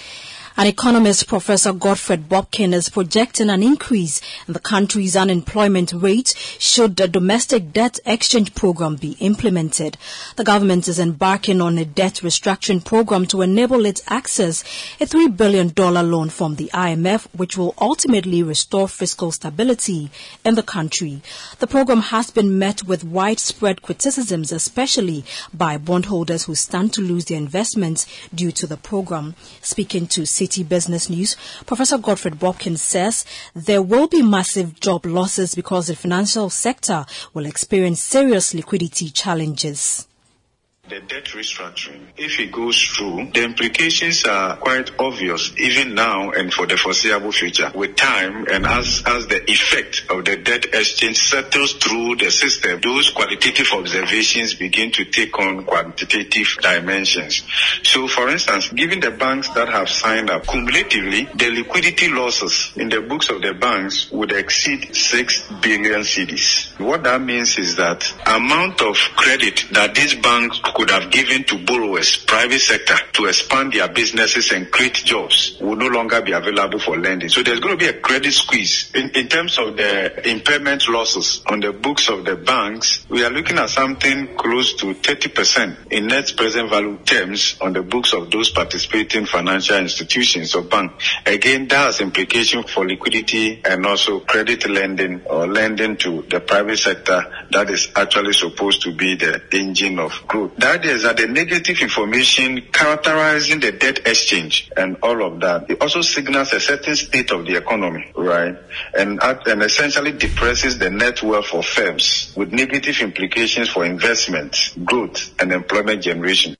B: An economist, Professor Godfred Bokpin, is projecting an increase in the country's unemployment rate should the domestic debt exchange program be implemented. The government is embarking on a debt restructuring program to enable it access a $3 billion loan from the IMF, which will ultimately restore fiscal stability in the country. The program has been met with widespread criticisms, especially by bondholders who stand to lose their investments due to the program. Speaking to Citi Business News, Professor Godfred Bokpins says there will be massive job losses because the financial sector will experience serious liquidity challenges.
P: The debt restructuring, if it goes through, the implications are quite obvious even now and for the foreseeable future. With time and as, as the effect of the debt exchange settles through the system, those qualitative observations begin to take on quantitative dimensions. So for instance, given the banks that have signed up, cumulatively, the liquidity losses in the books of the banks would exceed 6 billion cedis. What that means is that amount of credit that these banks could have given to borrowers, private sector, to expand their businesses and create jobs will no longer be available for lending. So there's going to be a credit squeeze. In, in terms of the impairment losses on the books of the banks, we are looking at something close to 30% in net present value terms on the books of those participating financial institutions or bank. Again, that has implication for liquidity and also credit lending or lending to the private sector that is actually supposed to be the engine of growth. That is that the negative information characterizing the debt exchange and all of that, it also signals a certain state of the economy, right? And, and essentially depresses the net worth of firms with negative implications for investment, growth, and employment generation.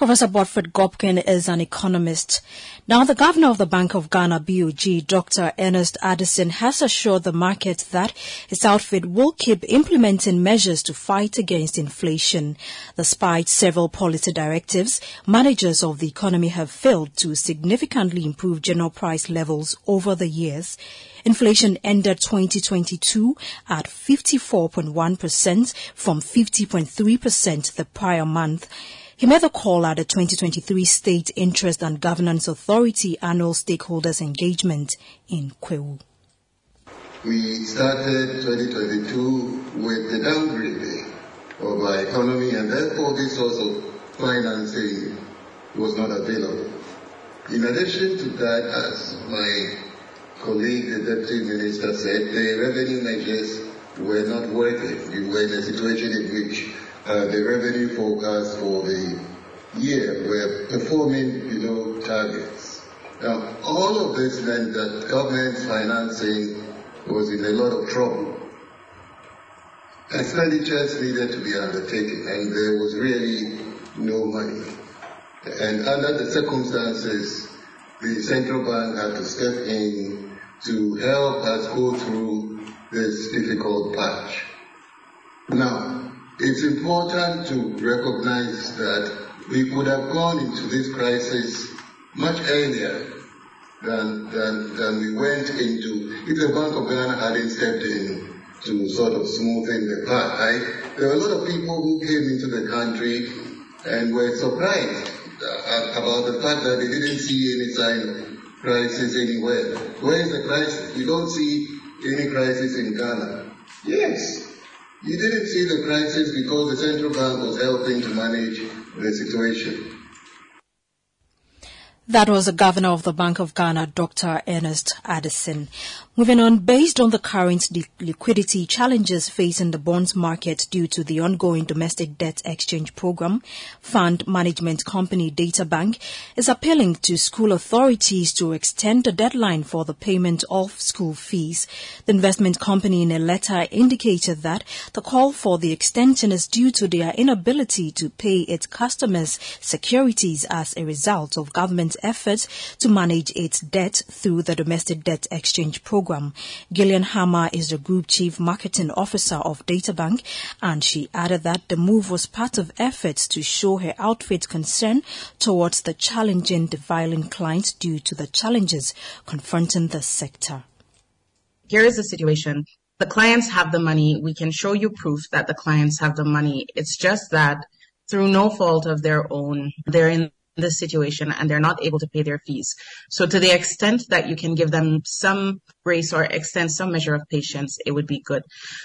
B: Professor Godfred Bokpin is an economist. Now, the governor of the Bank of Ghana, BOG, Dr. Ernest Addison, has assured the market that his outfit will keep implementing measures to fight against inflation. Despite several policy directives, managers of the economy have failed to significantly improve general price levels over the years. Inflation ended 2022 at 54.1% from 50.3% the prior month. He made the call at the 2023 State Interest and Governance Authority annual stakeholders engagement in Kwahu.
Q: We started 2022 with the downgrading of our economy and therefore this source of financing was not available. In addition to that, as my colleague, the Deputy Minister said, the revenue measures were not working. We were in a situation in which Uh, the revenue forecast for the year were performing below targets. Now, all of this meant that government financing was in a lot of trouble. Expenditures needed to be undertaken, and there was really no money. And under the circumstances, the central bank had to step in to help us go through this difficult patch. Now, it's important to recognize that we could have gone into this crisis much earlier than, than, than we went into if the Bank of Ghana hadn't stepped in to sort of smoothen the path. I, there were a lot of people who came into the country and were surprised about the fact that they didn't see any sign of crisis anywhere. Where is the crisis? You don't see any crisis in Ghana. Yes, you didn't see the crisis because the central bank was helping to manage the situation.
B: That was the governor of the Bank of Ghana, Dr. Ernest Addison. Moving on, based on the current liquidity challenges facing the bonds market due to the ongoing domestic debt exchange program, fund management company DataBank is appealing to school authorities to extend the deadline for the payment of school fees. The investment company in a letter indicated that the call for the extension is due to their inability to pay its customers securities as a result of government efforts to manage its debt through the domestic debt exchange program. Gillian Hammer is the group chief marketing officer of DataBank and she added that the move was part of efforts to show her outfit's concern towards the challenging violent clients due to the challenges confronting the sector.
R: Here is the situation. The clients have the money. We can show you proof that the clients have the money. It's just that through no fault of their own, they're in this situation and they're not able to pay their fees. So to the extent that you can give them some grace or extend some measure of patience, it would be good.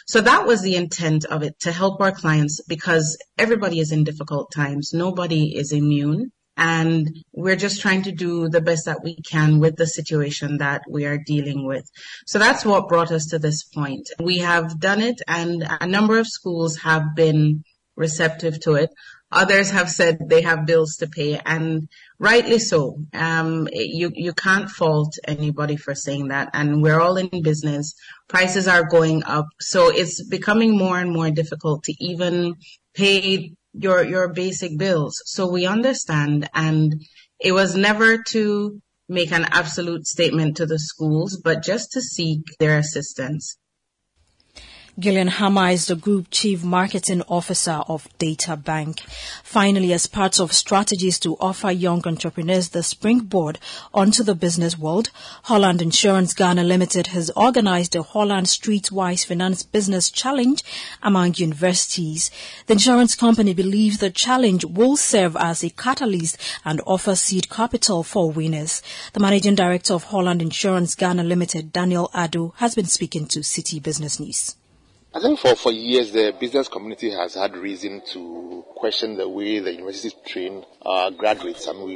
R: So that was the intent of it to help our clients because everybody is in difficult times. Nobody is immune. And we're just trying to do the best that we can with the situation that we are dealing with. So that's what brought us to this point. We have done it and a number of schools have been receptive to it. Others have said they have bills to pay, and rightly so. Um, you you can't fault anybody for saying that, and we're all in business. Prices are going up, so it's becoming more and more difficult to even pay your your basic bills. So we understand, and it was never to make an absolute statement to the schools, but just to seek their assistance.
B: Gillian Hammer is the Group Chief Marketing Officer of Data Bank. Finally, as part of strategies to offer young entrepreneurs the springboard onto the business world, Hollard Insurance Ghana Limited has organized the Hollard Streetwise Finance Business Challenge among universities. The insurance company believes the challenge will serve as a catalyst and offer seed capital for winners. The Managing Director of Hollard Insurance Ghana Limited, Daniel Ado, has been speaking to Citi Business News.
S: I think for, for years the business community has had reason to question the way the universities train our graduates. Mean, we,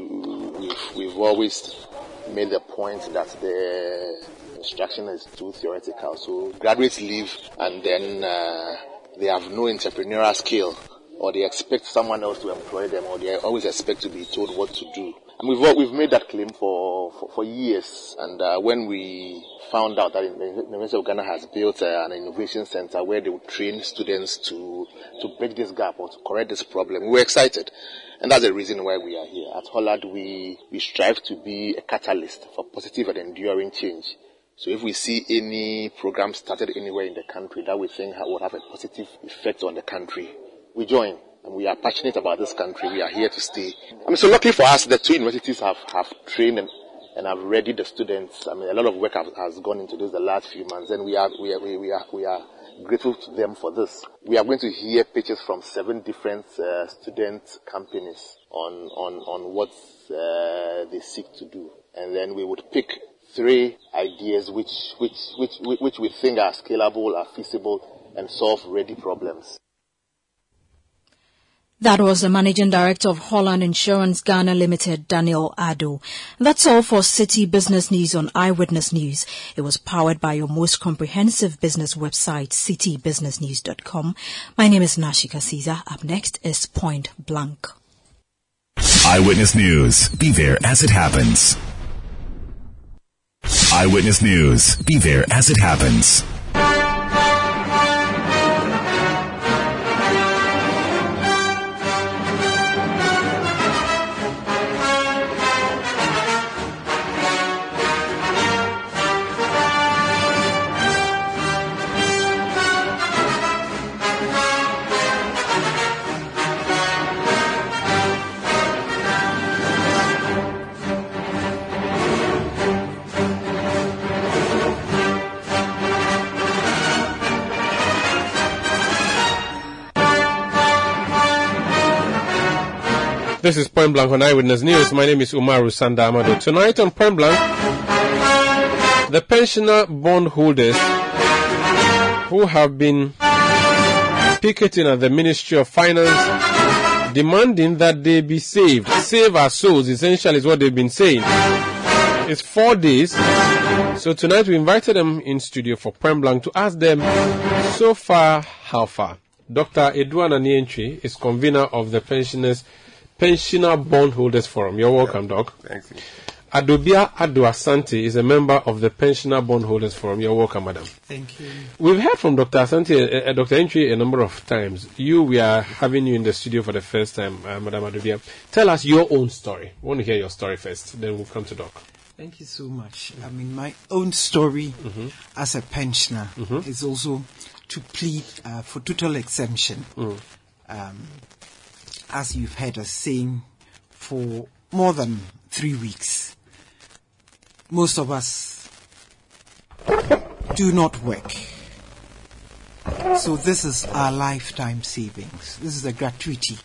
S: we've, we've always made the point that the instruction is too theoretical. So graduates leave and then uh, they have no entrepreneurial skill or they expect someone else to employ them or they always expect to be told what to do. And we've, we've made that claim for, for, for years. And uh, when we found out that the University of Ghana has built uh, an innovation center where they would train students to, to bridge this gap or to correct this problem, we were excited. And that's the reason why we are here. At Hollard, we, we strive to be a catalyst for positive and enduring change. So if we see any program started anywhere in the country that we think will have a positive effect on the country, we join we are passionate about this country. We are here to stay. I mean, so luckily for us, the two universities have, have trained and, and have readied the students. I mean, a lot of work have, has gone into this the last few months, and we are, we are, we are, we are grateful to them for this. We are going to hear pitches from seven different uh, student companies on, on, on what uh, they seek to do. And then we would pick three ideas which, which, which, which we think are scalable, are feasible, and solve ready problems.
B: That was the Managing Director of Hollard Insurance Ghana Limited, Daniel Ado. That's all for Citi Business News on Eyewitness News. It was powered by your most comprehensive business website, citibusinessnews.com. My name is Nashika Caesar. Up next is Point Blank.
F: Eyewitness News. Be there as it happens. Eyewitness News. Be there as it happens.
A: This is Point Blank on Eyewitness News. My name is Umaru Sanda Amadu. Tonight on Point Blank, the pensioner bondholders who have been picketing at the Ministry of Finance demanding that they be saved. Save our souls, essentially, is what they've been saying. It's four days. So tonight we invited them in studio for Point Blank to ask them, so far, how far? Dr. Adu Anane Antwi is convener of the pensioners Pensioner Bondholders Forum. You're welcome, yeah, Doc.
T: Thank you.
A: Adobia Aduasante is a member of the Pensioner Bondholders Forum. You're welcome, madam.
T: Thank you.
A: We've heard from Dr. Asante, uh, uh, Dr. Antwi a number of times. You, we are having you in the studio for the first time, uh, Madam Adobia. Tell us your own story. We want to hear your story first, then we'll come to Doc.
T: Thank you so much. I mean, my own story mm-hmm. as a pensioner mm-hmm. is also to plead uh, for total exemption. Mm. Um, as you've heard us saying for more than three weeks, most of us do not work. So this is our lifetime savings. This is a gratuity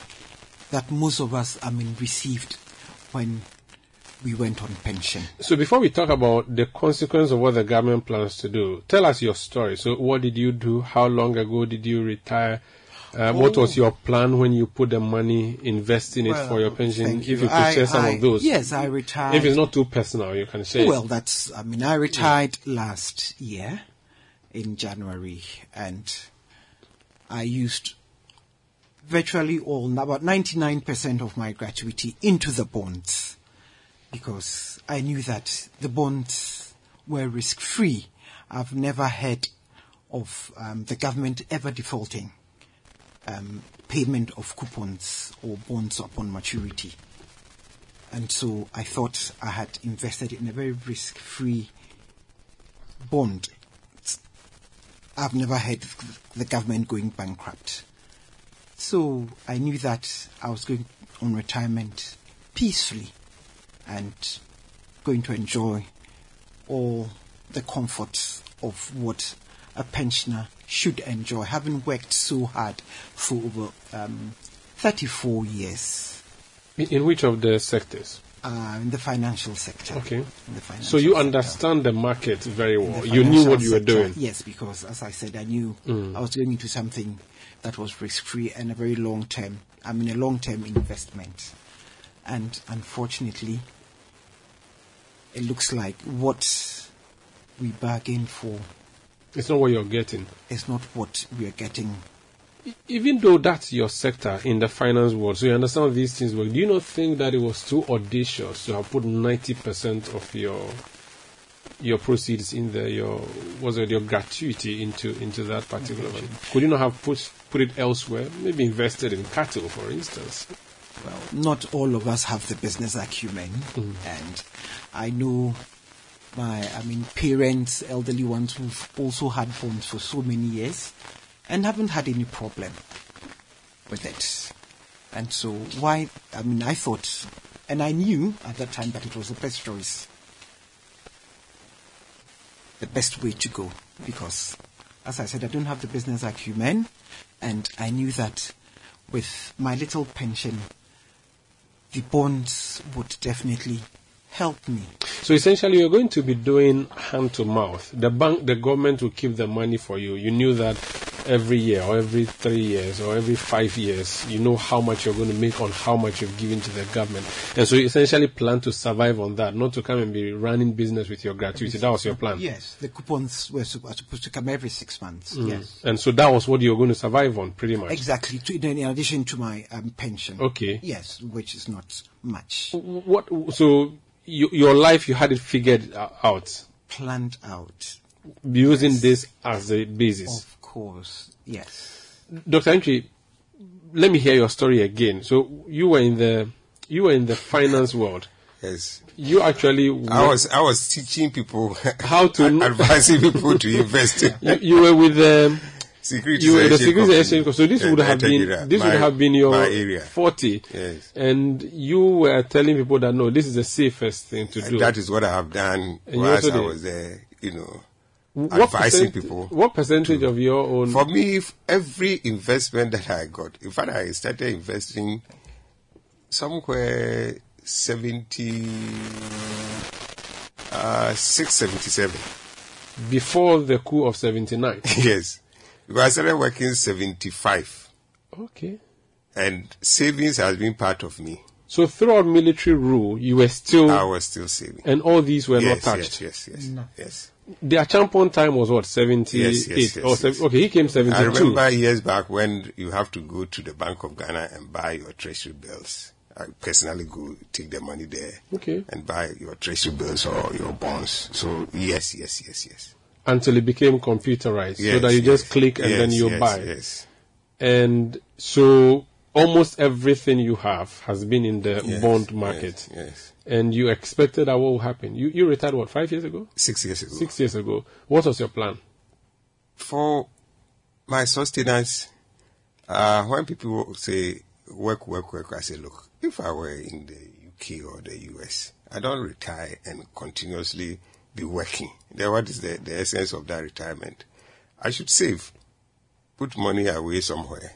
T: that most of us, I mean, received when we went on pension.
A: So before we talk about the consequence of what the government plans to do, tell us your story. So what did you do? How long ago did you retire? Uh, What was your plan when you put the money investing it for your pension?
T: thank
A: If
T: you.
A: you could
T: I-
A: share some
T: I-
A: of those.
T: yes, I retired-
A: If it's not too personal, you can share. it.
T: Well, that's, I mean, I retired last year in January and I used virtually all, about 99% of my gratuity into the bonds because I knew that the bonds were risk free. I've never heard of um, the government ever defaulting um, payment of coupons or bonds upon maturity. And so I thought I had invested in a very risk free bond. I've never heard the government going bankrupt. So I knew that I was going on retirement peacefully and going to enjoy all the comforts of what a pensioner should enjoy, having worked so hard for over um, 34 years
A: In, in which of the sectors?
T: uh, in the financial sector.
A: Okay.
T: In the
A: So
T: financial
A: you
T: sector.
A: understand the market very well. You knew what
T: financial
A: you were
T: sector,
A: doing.
T: Yes, because as I said, I knew
A: Mm.
T: I was going into something that was risk free and a very long term. I mean, a long term investment. And unfortunately, it looks like what we bargained for
A: It's not what you're getting.
T: It's not what we are getting.
A: Even though that's your sector in the finance world, so you understand these things work, do you not think that it was too audacious to have put 90% of your your proceeds in there, your was it your gratuity into into that particular one? Could you not have put put it elsewhere? Maybe invested in cattle, for instance.
T: Well, not all of us have the business acumen, mm. and I know my, I mean, parents, elderly ones who've also had bonds for so many years and haven't had any problem with it. And so, why? I mean, I thought, and I knew at that time that it was the best choice, the best way to go, because, as I said, I don't have the business acumen, and I knew that with my little pension, the bonds would definitely help me.
A: So essentially, you're going to be doing hand to mouth. The bank, the government will keep the money for you. You knew that every year, or every three years, or every five years, you know how much you're going to make on how much you've given to the government, and so you essentially plan to survive on that, not to come and be running business with your gratuity. That was your plan.
T: Yes, the coupons were supposed to come every six months.
A: Mm.
T: Yes,
A: And so that was what you were going to survive on, pretty much.
T: exactly. In in addition to my um, pension.
A: Okay.
T: Yes, which is not much.
A: What? So you, your life, you had it figured out,
T: Planned out.
A: using this as a basis.
T: Of course, yes.
A: Dr. Antwi, let me hear your story again. So you were in the you were in the finance world.
U: Yes.
A: You actually
U: I was I was teaching people
A: how to
U: advising people to invest.
A: you, you were with the You the security exchange. So this would have been
U: you
A: this
U: that.
A: would have been your
U: area.
A: forty.
U: Yes.
A: And you were telling people that no, this is the safest thing to do.
U: That is what I have done
A: And
U: whilst I was there, you know,
A: what
U: advising
A: percent-
U: people.
A: What percentage of your own?
U: For me, every investment that I got, in fact, I started investing somewhere 70, uh, 677.
A: before the coup of seventy nine.
U: yes. Because I started working 75.
A: Okay.
U: And savings has been part of me.
A: So throughout military rule, you were still
U: I was still saving.
A: and all these were
U: yes,
A: not touched.
U: Yes, yes, yes. yes.
A: The Acheampong time was what seventy eight
U: Yes, yes, yes,
A: or sev-
U: yes.
A: okay, he came seventy
U: I remember years back when you have to go to the Bank of Ghana and buy your treasury bills. I personally go take the money there
A: Okay.
U: and buy your treasury bills or your bonds. So yes, yes, yes, yes.
A: Until it became computerized, so that you
U: yes.
A: just click and
U: Yes,
A: then you
U: yes,
A: buy.
U: yes.
A: And so almost everything you have has been in the
U: Yes,
A: bond
U: yes,
A: market.
U: yes.
A: And you expected that what will happen. You you retired what five years ago?
U: Six years ago.
A: Six years ago. What was your plan?
U: For my sustenance, uh, when people say work, work, work, I say, look, if I were in the UK or the US, I don't retire and continuously be working. Then what is the, the essence of that retirement? I should save, put money away somewhere,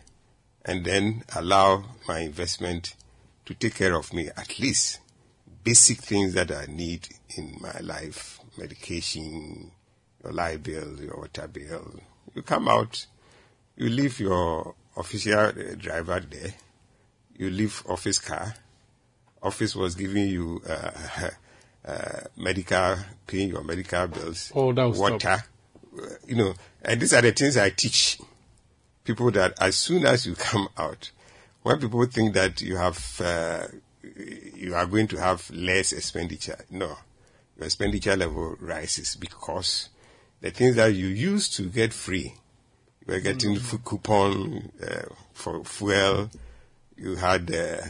U: and then allow my investment to take care of me at least basic things that I need in my life, medication, your light bill, your water bill. You come out, you leave your official uh, driver there, you leave office car, office was giving you uh, uh, medical, paying your medical bills,
A: Oh, that
U: water, uh, you know, and these are the things I teach people that as soon as you come out, when people think that you have, uh, you are going to have less expenditure, no, your expenditure level rises because the things that you used to get free, you were getting f- coupon uh, for fuel, you had, uh,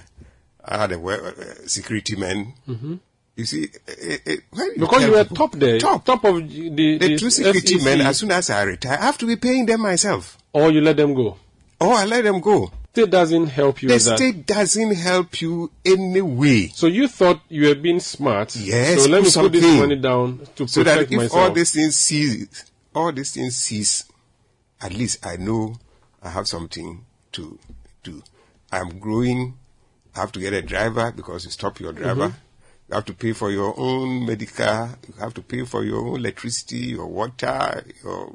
U: I had a uh, security man.
A: Mm-hmm.
U: You see, it, it, when
A: Because you were top there,
U: top,
A: top of the, the,
U: the two security
A: SEC,
U: men, as soon as I retire, I have to be paying them myself.
A: or you let them go.
U: Oh, I let them go.
A: State doesn't help you
U: The state doesn't help you anyway.
A: So you thought you were being smart.
U: Yes,
A: So let me
U: put
A: put this money down to
U: so that if
A: myself.
U: all these things cease, all these things cease, at least I know I have something to do. I'm growing. I have to get a driver because you stop your driver.
A: Mhm.
U: You have to pay for your own medical. You have to pay for your own electricity, your water, your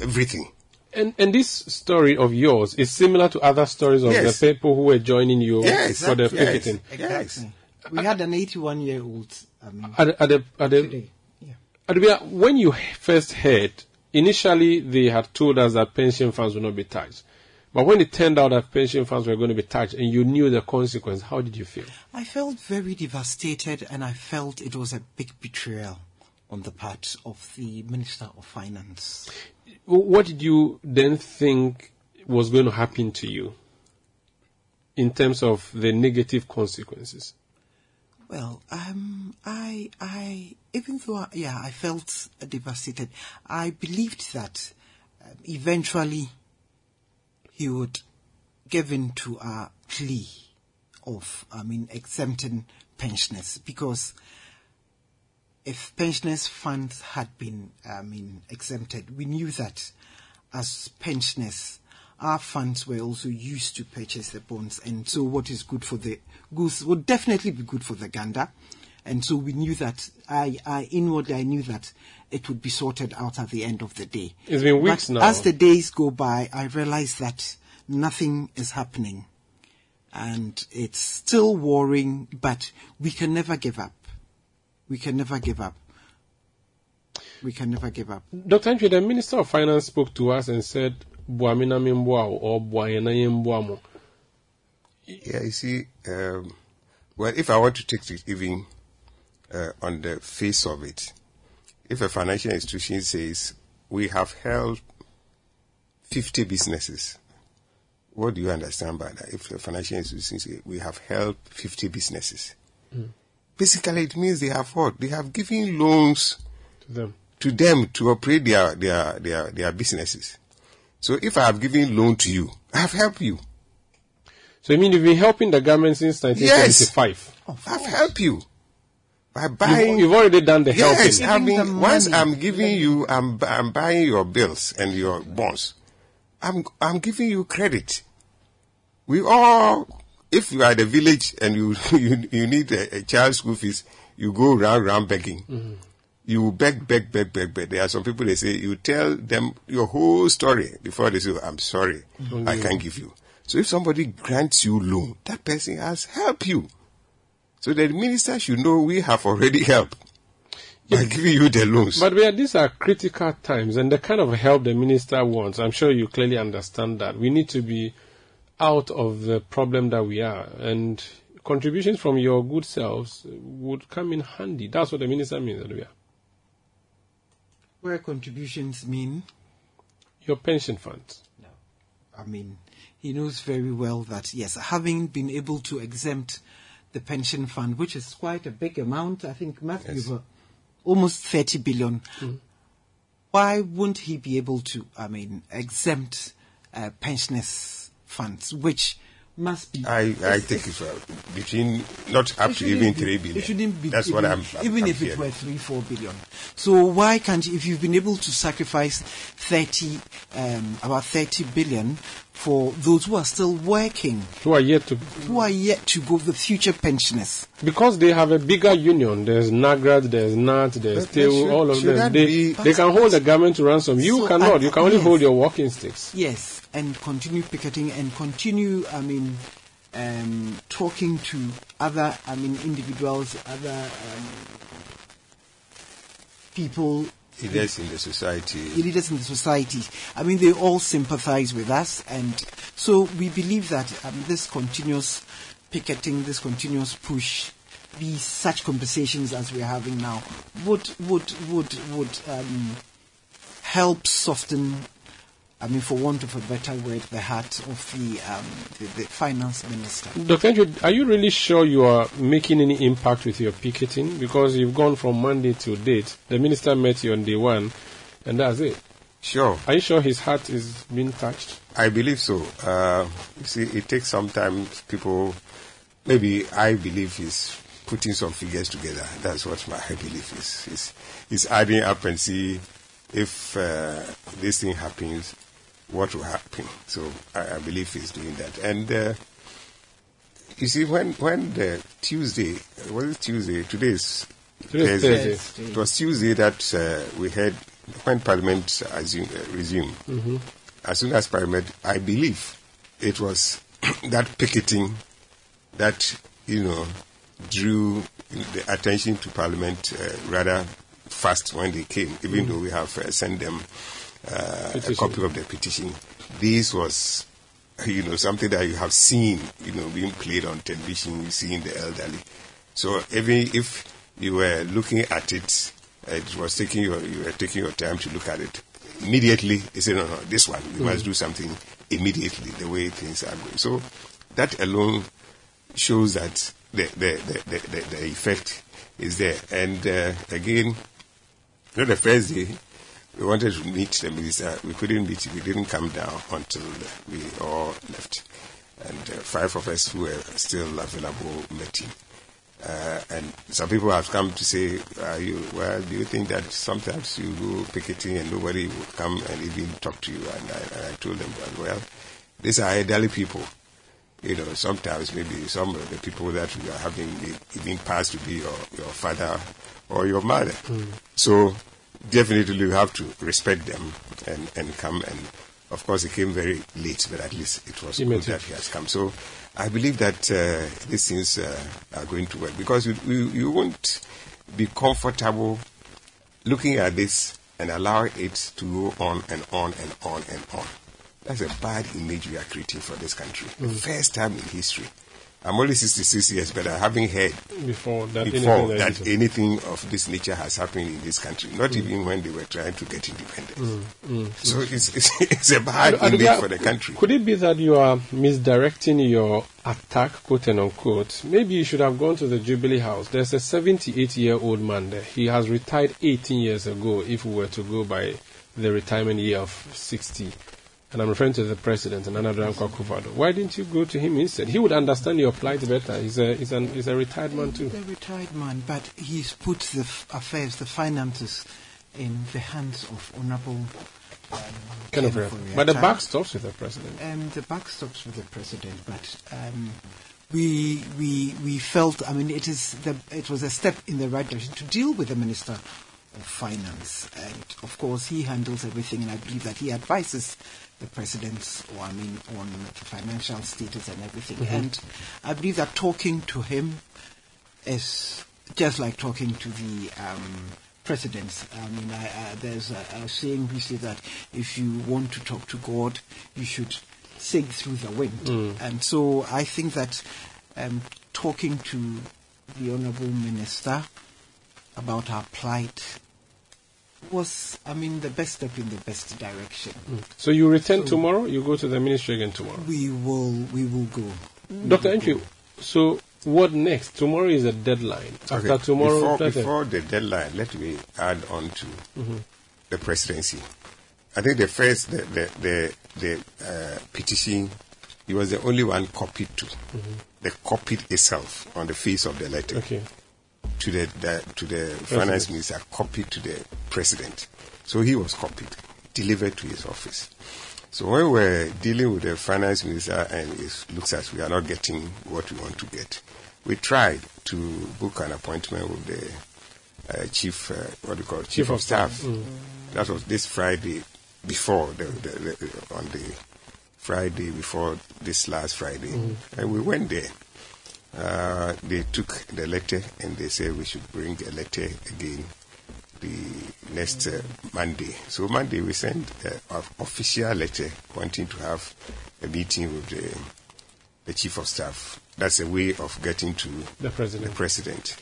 U: everything.
A: And and this story of yours is similar to other stories of
U: Yes.
A: the people who were joining you
U: Yes,
A: for the
U: exactly.
A: picketing.
T: Exactly. We had an 81 year old. Um,
A: At, at the, at the,
T: today.
A: Adubia, when you first heard, initially they had told us that pension funds would not be touched. But when it turned out that pension funds were going to be touched and you knew the consequence, how did you feel?
T: I felt very devastated and I felt it was a big betrayal on the part of the Minister of Finance.
A: What did you then think was going to happen to you in terms of the negative consequences?
T: Well, um, I, I, even though, I, yeah, I felt devastated, I believed that um, eventually he would give in to our plea of, I mean, exempting pensioners because if pensioners' funds had been, I mean, exempted, we knew that as pensioners, our funds were also used to purchase the bonds, and so what is good for the goose would definitely be good for the gander. And so we knew that I, I inwardly I knew that it would be sorted out at the end of the day.
A: It's been weeks
T: but
A: now.
T: As the days go by, I realize that nothing is happening, and it's still worrying. But we can never give up. We can never give up. We can never give up.
A: Dr. Antwi, the Minister of Finance spoke to us and said, Buamina mimbuao or Buayena yembuamo.
U: Yeah, you see, um, well, if I want to take it even uh, on the face of it, if a financial institution says we have held 50 businesses, what do you understand by that? If a financial institution says we have held 50 businesses,
A: Mm.
U: basically it means they have what? They have given loans
A: To them.
U: to them to operate their, their, their, their businesses. So if I have given loan to you, I have helped you.
A: So you mean you've been helping the government since 1975?
U: I've helped you by buying.
A: You've, you've already done the
U: yes,
A: helping.
U: I mean, once I'm giving you, I'm, I'm buying your bills and your bonds. I'm, I'm giving you credit. We all, if you are at the village and you, you, you need a, a child's school fees, you go round, round begging.
A: Mhm.
U: You beg, beg, beg, beg, beg. There are some people they say you tell them your whole story before they say, I'm sorry,
A: Mhm.
U: I can't give you. So if somebody grants you loan, that person has helped you. So the minister should know we have already helped by giving you the loans.
A: But yeah, these are critical times, and the kind of help the minister wants, I'm sure you clearly understand that. We need to be out of the problem that we are, and contributions from your good selves would come in handy. That's what the minister means, Adubia.
T: Where contributions mean,
A: Your pension funds. No.
T: I mean, he knows very well that yes, having been able to exempt the pension fund, which is quite a big amount, I think Matthew,
U: Yes.
T: almost 30 billion.
A: Mm.
T: Why wouldn't he be able to, I mean, exempt uh, pensioners' funds, which must be.
U: I, I think it's uh, between not up
T: It
U: to even
T: be-
U: three billion.
T: It shouldn't be
U: That's
T: even,
U: what I'm. I'm
T: even
U: I'm
T: if it were three, four billion. So why can't you, if you've been able to sacrifice thirty, um, about thirty billion, for those who are still working,
A: Who are yet to
T: who are yet to go, the future pensioners.
A: because they have a bigger union. There's NAGRAT, there's NAT, there's
T: But there
A: TEU,
T: should-
A: all of them. They,
T: be-
A: they can hold the government to ransom. You
T: So,
A: cannot.
T: and-
A: you can only
T: yes.
A: hold your walking sticks.
T: Yes, and continue picketing and continue, I mean, um, talking to other, I mean, individuals, other um, people.
U: Leaders in the society.
T: Leaders in the society. I mean, they all sympathize with us, and so we believe that um, this continuous picketing, this continuous push, these such conversations as we're having now, would would would would um, help soften I mean, for want of a better word, the heart of the, um, the, the finance minister.
A: Dr. Andrew, are you really sure you are making any impact with your picketing? Because you've gone from Monday to date. The minister met you on day one, and that's it.
U: Sure.
A: Are you sure his heart is being touched?
U: I believe so. Uh, you see, it takes sometimes people, maybe I believe he's putting some figures together. That's what my belief is. He's, he's adding up and see if uh, this thing happens, what will happen. So I, I believe he's doing that. And uh, you see, when when the Tuesday, was it Tuesday? Today is
A: Today is Thursday.
U: It was Tuesday that uh, we had when Parliament assume, uh, resumed.
A: Mhm.
U: As soon as Parliament, I believe it was that picketing that you know drew the attention to Parliament uh, rather fast when they came, even
A: Mhm.
U: though we have uh, sent them uh, a copy of the petition. This was, you know, something that you have seen, you know, being played on television, you see in the elderly. So even if you were looking at it, it was taking your, you were taking your time to look at it. Immediately, you say, no, no, this one, we
A: Mm.
U: must do something immediately, the way things are going. So that alone shows that the, the, the, the, the, effect is there. And uh, again, you know, the first day, we wanted to meet the minister. We couldn't meet. We didn't come down until we all left. And uh, five of us who were still available met him. Uh, and some people have come to say, are you, well, do you think that sometimes you go picketing and nobody will come and even talk to you? And I, and I told them, well, these are elderly people. You know, sometimes maybe some of the people that you are having even pass to be your, your father or your mother. So definitely you have to respect them and, and come and of course he came very late, but at least it was
A: He
U: good that he has come. So I believe that uh, these things uh, are going to work because you, you, you won't be comfortable looking at this and allow it to go on and on and on and on. That's a bad image we are creating for this country. The
A: Mm.
U: first time in history. I'm only 66 years, but I haven't heard
A: Before that,
U: before
A: anything
U: that anything of this nature has happened in this country. Not
A: Mm.
U: even when they were trying to get independence.
A: Mm, mm,
U: So it's, it's, it's a bad
A: Aduga,
U: for the country.
A: Could it be that you are misdirecting your attack, quote and unquote? Maybe you should have gone to the Jubilee House. There's a 78 year old man there. He has retired 18 years ago, if we were to go by the retirement year of 60. And I'm referring to the president, Nana Akufo-Addo. Why didn't you go to him instead? He would understand your plight better. He's a, he's an, he's a retired man too.
T: He's a retired man, but he's put the f- affairs, the finances, in the hands of Honorable. Um,
A: Kind of but the buck stops with the president.
T: Um, the buck stops with the president, but um, we we we felt. I mean, it is the it was a step in the right direction to deal with the minister of finance, and of course he handles everything, and I believe that he advises the president, or I mean, on financial status and everything.
A: Mhm.
T: And I believe that talking to him is just like talking to the um, presidents. I mean, I, uh, there's a, a saying we say that if you want to talk to God, you should sing through the wind.
A: Mm.
T: And so I think that um, talking to the honourable minister about our plight was, I mean, the best step in the best direction.
A: So you return
T: So-
A: tomorrow? You go to the ministry again tomorrow?
T: We will, we will go.
A: Dr. Antwi, so what next? Tomorrow is a deadline. After
U: Okay,
A: tomorrow,
U: before, before the deadline, let me add on to
A: Mhm.
U: the presidency. I think the first, the the the, the uh, petition, he was the only one copied to. The copied itself on the face of the letter.
A: Okay.
U: To the, the to the finance minister, copied to the president. So he was copied, delivered to his office. So when we're dealing with the finance minister and it looks as we are not getting what we want to get, we tried to book an appointment with the uh, chief, uh, what do you call it, chief,
A: Chief
U: of
A: of
U: staff.
A: staff. Mm.
U: That was this Friday before the, the, the on the Friday before this last Friday,
A: Mm.
U: and we went there. Uh, they took the letter and they said we should bring a letter again the next uh, Monday. So Monday we sent uh, an official letter wanting to have a meeting with the, the chief of staff. That's a way of getting to
A: The president.
U: The president.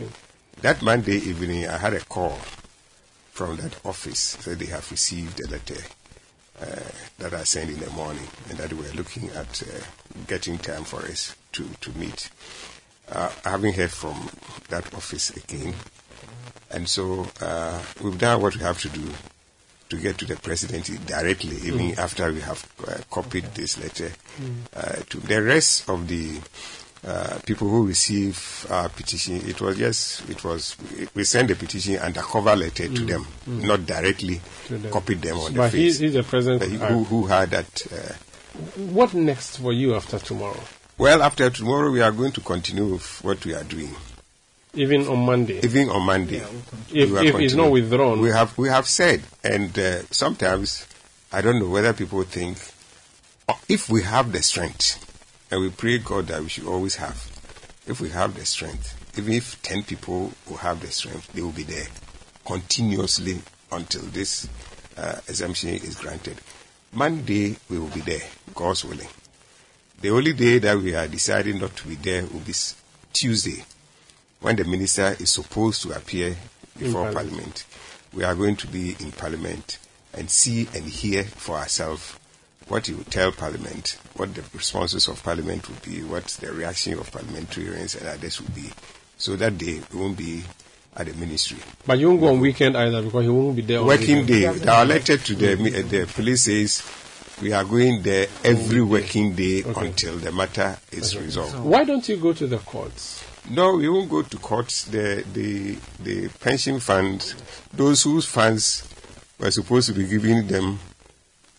U: That Monday evening, I had a call from that office that they have received a letter uh, that I sent in the morning, and that we're looking at uh, getting time for us to to meet. Uh, I haven't heard from that office again, and so uh, we've done what we have to do to get to the president directly, even
A: Mm.
U: after we have uh, copied this letter
A: Mm.
U: uh, to the rest of the uh, people who receive our petition. It was just it was we sent the petition and a cover letter to
A: Mm.
U: them,
A: Mm.
U: not directly
A: To them.
U: copied them on
A: But
U: the
A: he-
U: face.
A: he's the president who-
U: who, who had that. Uh,
A: What next for you after tomorrow?
U: Well, after tomorrow, we are going to continue with what we are doing.
A: Even on Monday?
U: Even on Monday,
A: If-
U: we are
A: if it's not withdrawn.
U: we have we have said, and uh, sometimes I don't know whether people think uh, if we have the strength, and we pray God that we should always have, if we have the strength, even if ten people will have the strength, they will be there continuously until this uh, exemption is granted. Monday we will be there, God's willing. The only day that we are deciding not to be there will be Tuesday, when the minister is supposed to appear before
A: Parliament.
U: Parliament. We are going to be in Parliament and see and hear for ourselves what he will tell Parliament, what the responses of Parliament will be, what the reaction of parliamentarians and others will be. So that day we won't be at the ministry.
A: But you won't go on weekend either because he won't be there on
U: Working
A: weekend.
U: day. are elected to the, the police says we are going there every working day until the matter is resolved.
A: Why don't you go to the courts?
U: No, we won't go to courts. The the the pension funds, those whose funds were supposed to be giving them,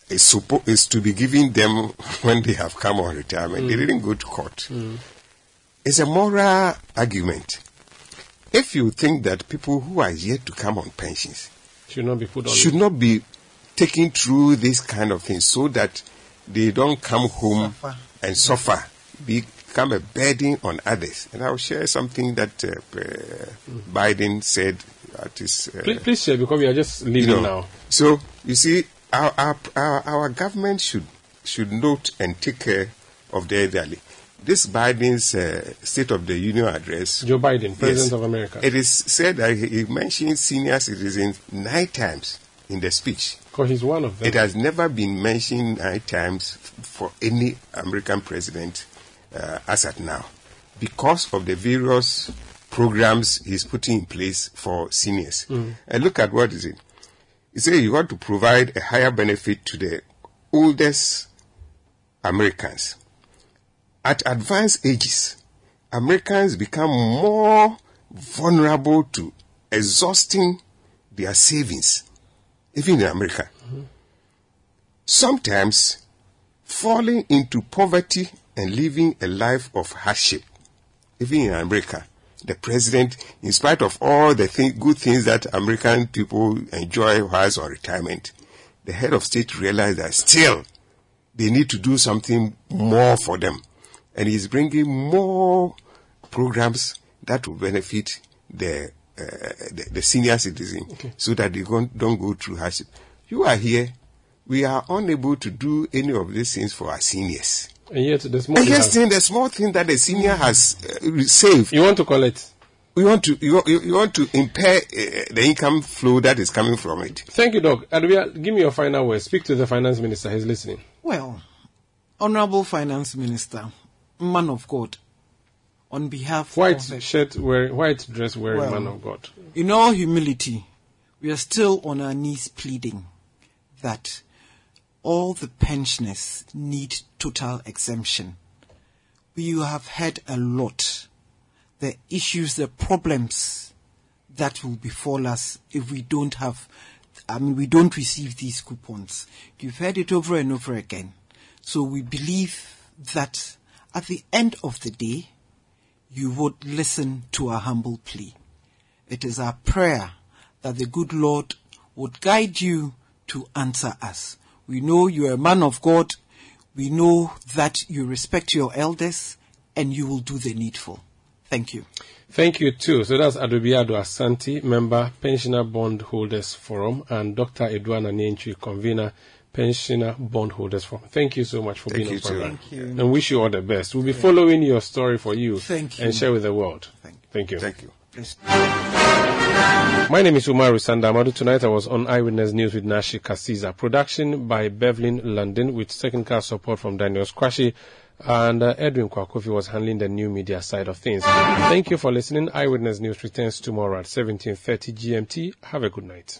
U: is, suppo- is to be giving them when they have come on retirement. They
A: Mm.
U: didn't go to court. It's a moral argument. If you think that people who are yet to come on pensions
A: Should not be put on.
U: should not be taken through this kind of thing so that they don't come home and suffer, become a burden on others. And I'll share something that uh, uh, Biden said at his. Uh,
A: Please, please share because we are just leaving
U: you know,
A: now.
U: So you see, our, our our our government should should note and take care of the elderly. This Biden's uh, State of the Union address,
A: Joe Biden, President
U: Yes.
A: of America.
U: it is said that he he mentioned senior citizens nine times in the speech.
A: Because he's one of them.
U: It has never been mentioned nine times for any American president uh, as at now, because of the various programs he's putting in place for seniors.
A: Mm.
U: And look at what is it? He said you want to provide a higher benefit to the oldest Americans. At advanced ages, Americans become more vulnerable to exhausting their savings, even in America. Sometimes falling into poverty and living a life of hardship, even in America. The president, in spite of all the thing, good things that American people enjoy whilst on retirement, the head of state realized that still they need to do something more for them. And he's bringing more programs that will benefit the, uh, the, the senior citizen so that they don't, don't go through hardship. You are here. We are unable to do any of these things for our seniors.
A: And yet, the small
U: And yes,
A: has-
U: then the small thing that the senior has uh, saved.
A: You want to collect?
U: We want to you, you, you want to impair uh, the income flow that is coming from it.
A: Thank you, Doc. Adwia, give me your final words. Speak to the finance minister. He's listening.
T: Well, Honorable Finance Minister, man of God, on behalf
A: White
T: of
A: shirt wearing, white dress wearing
T: Well,
A: man of God.
T: in all humility, we are still on our knees pleading that all the pensioners need total exemption. We have heard a lot the issues, the problems that will befall us if we don't have I mean, we don't receive these coupons. You've heard it over and over again. So we believe that at the end of the day, you would listen to our humble plea. It is our prayer that the good Lord would guide you to answer us. We know you are a man of God. We know that you respect your elders and you will do the needful. Thank you.
A: Thank you too. So that's Adobiado Asante, member, Pensioner Bondholders Forum, and Dr. Adu Anane Antwi, convener, Pensioner Bondholders Forum. Thank you so much for
U: Thank
A: being
U: you
A: on the program.
T: Thank you.
A: And wish you all the best. We'll be following your story for you,
T: Thank you.
A: and share with the world. Thank you.
U: Thank you.
A: My name is Umaru Sanda Amadu. Tonight I was on Eyewitness News with Nashi Kasiza. Production by Bevlin London with technical support from Daniel Squashy. And uh, Edwin Kwakofi was handling the new media side of things. Thank you for listening. Eyewitness News returns tomorrow at 17.30 GMT. Have a good night.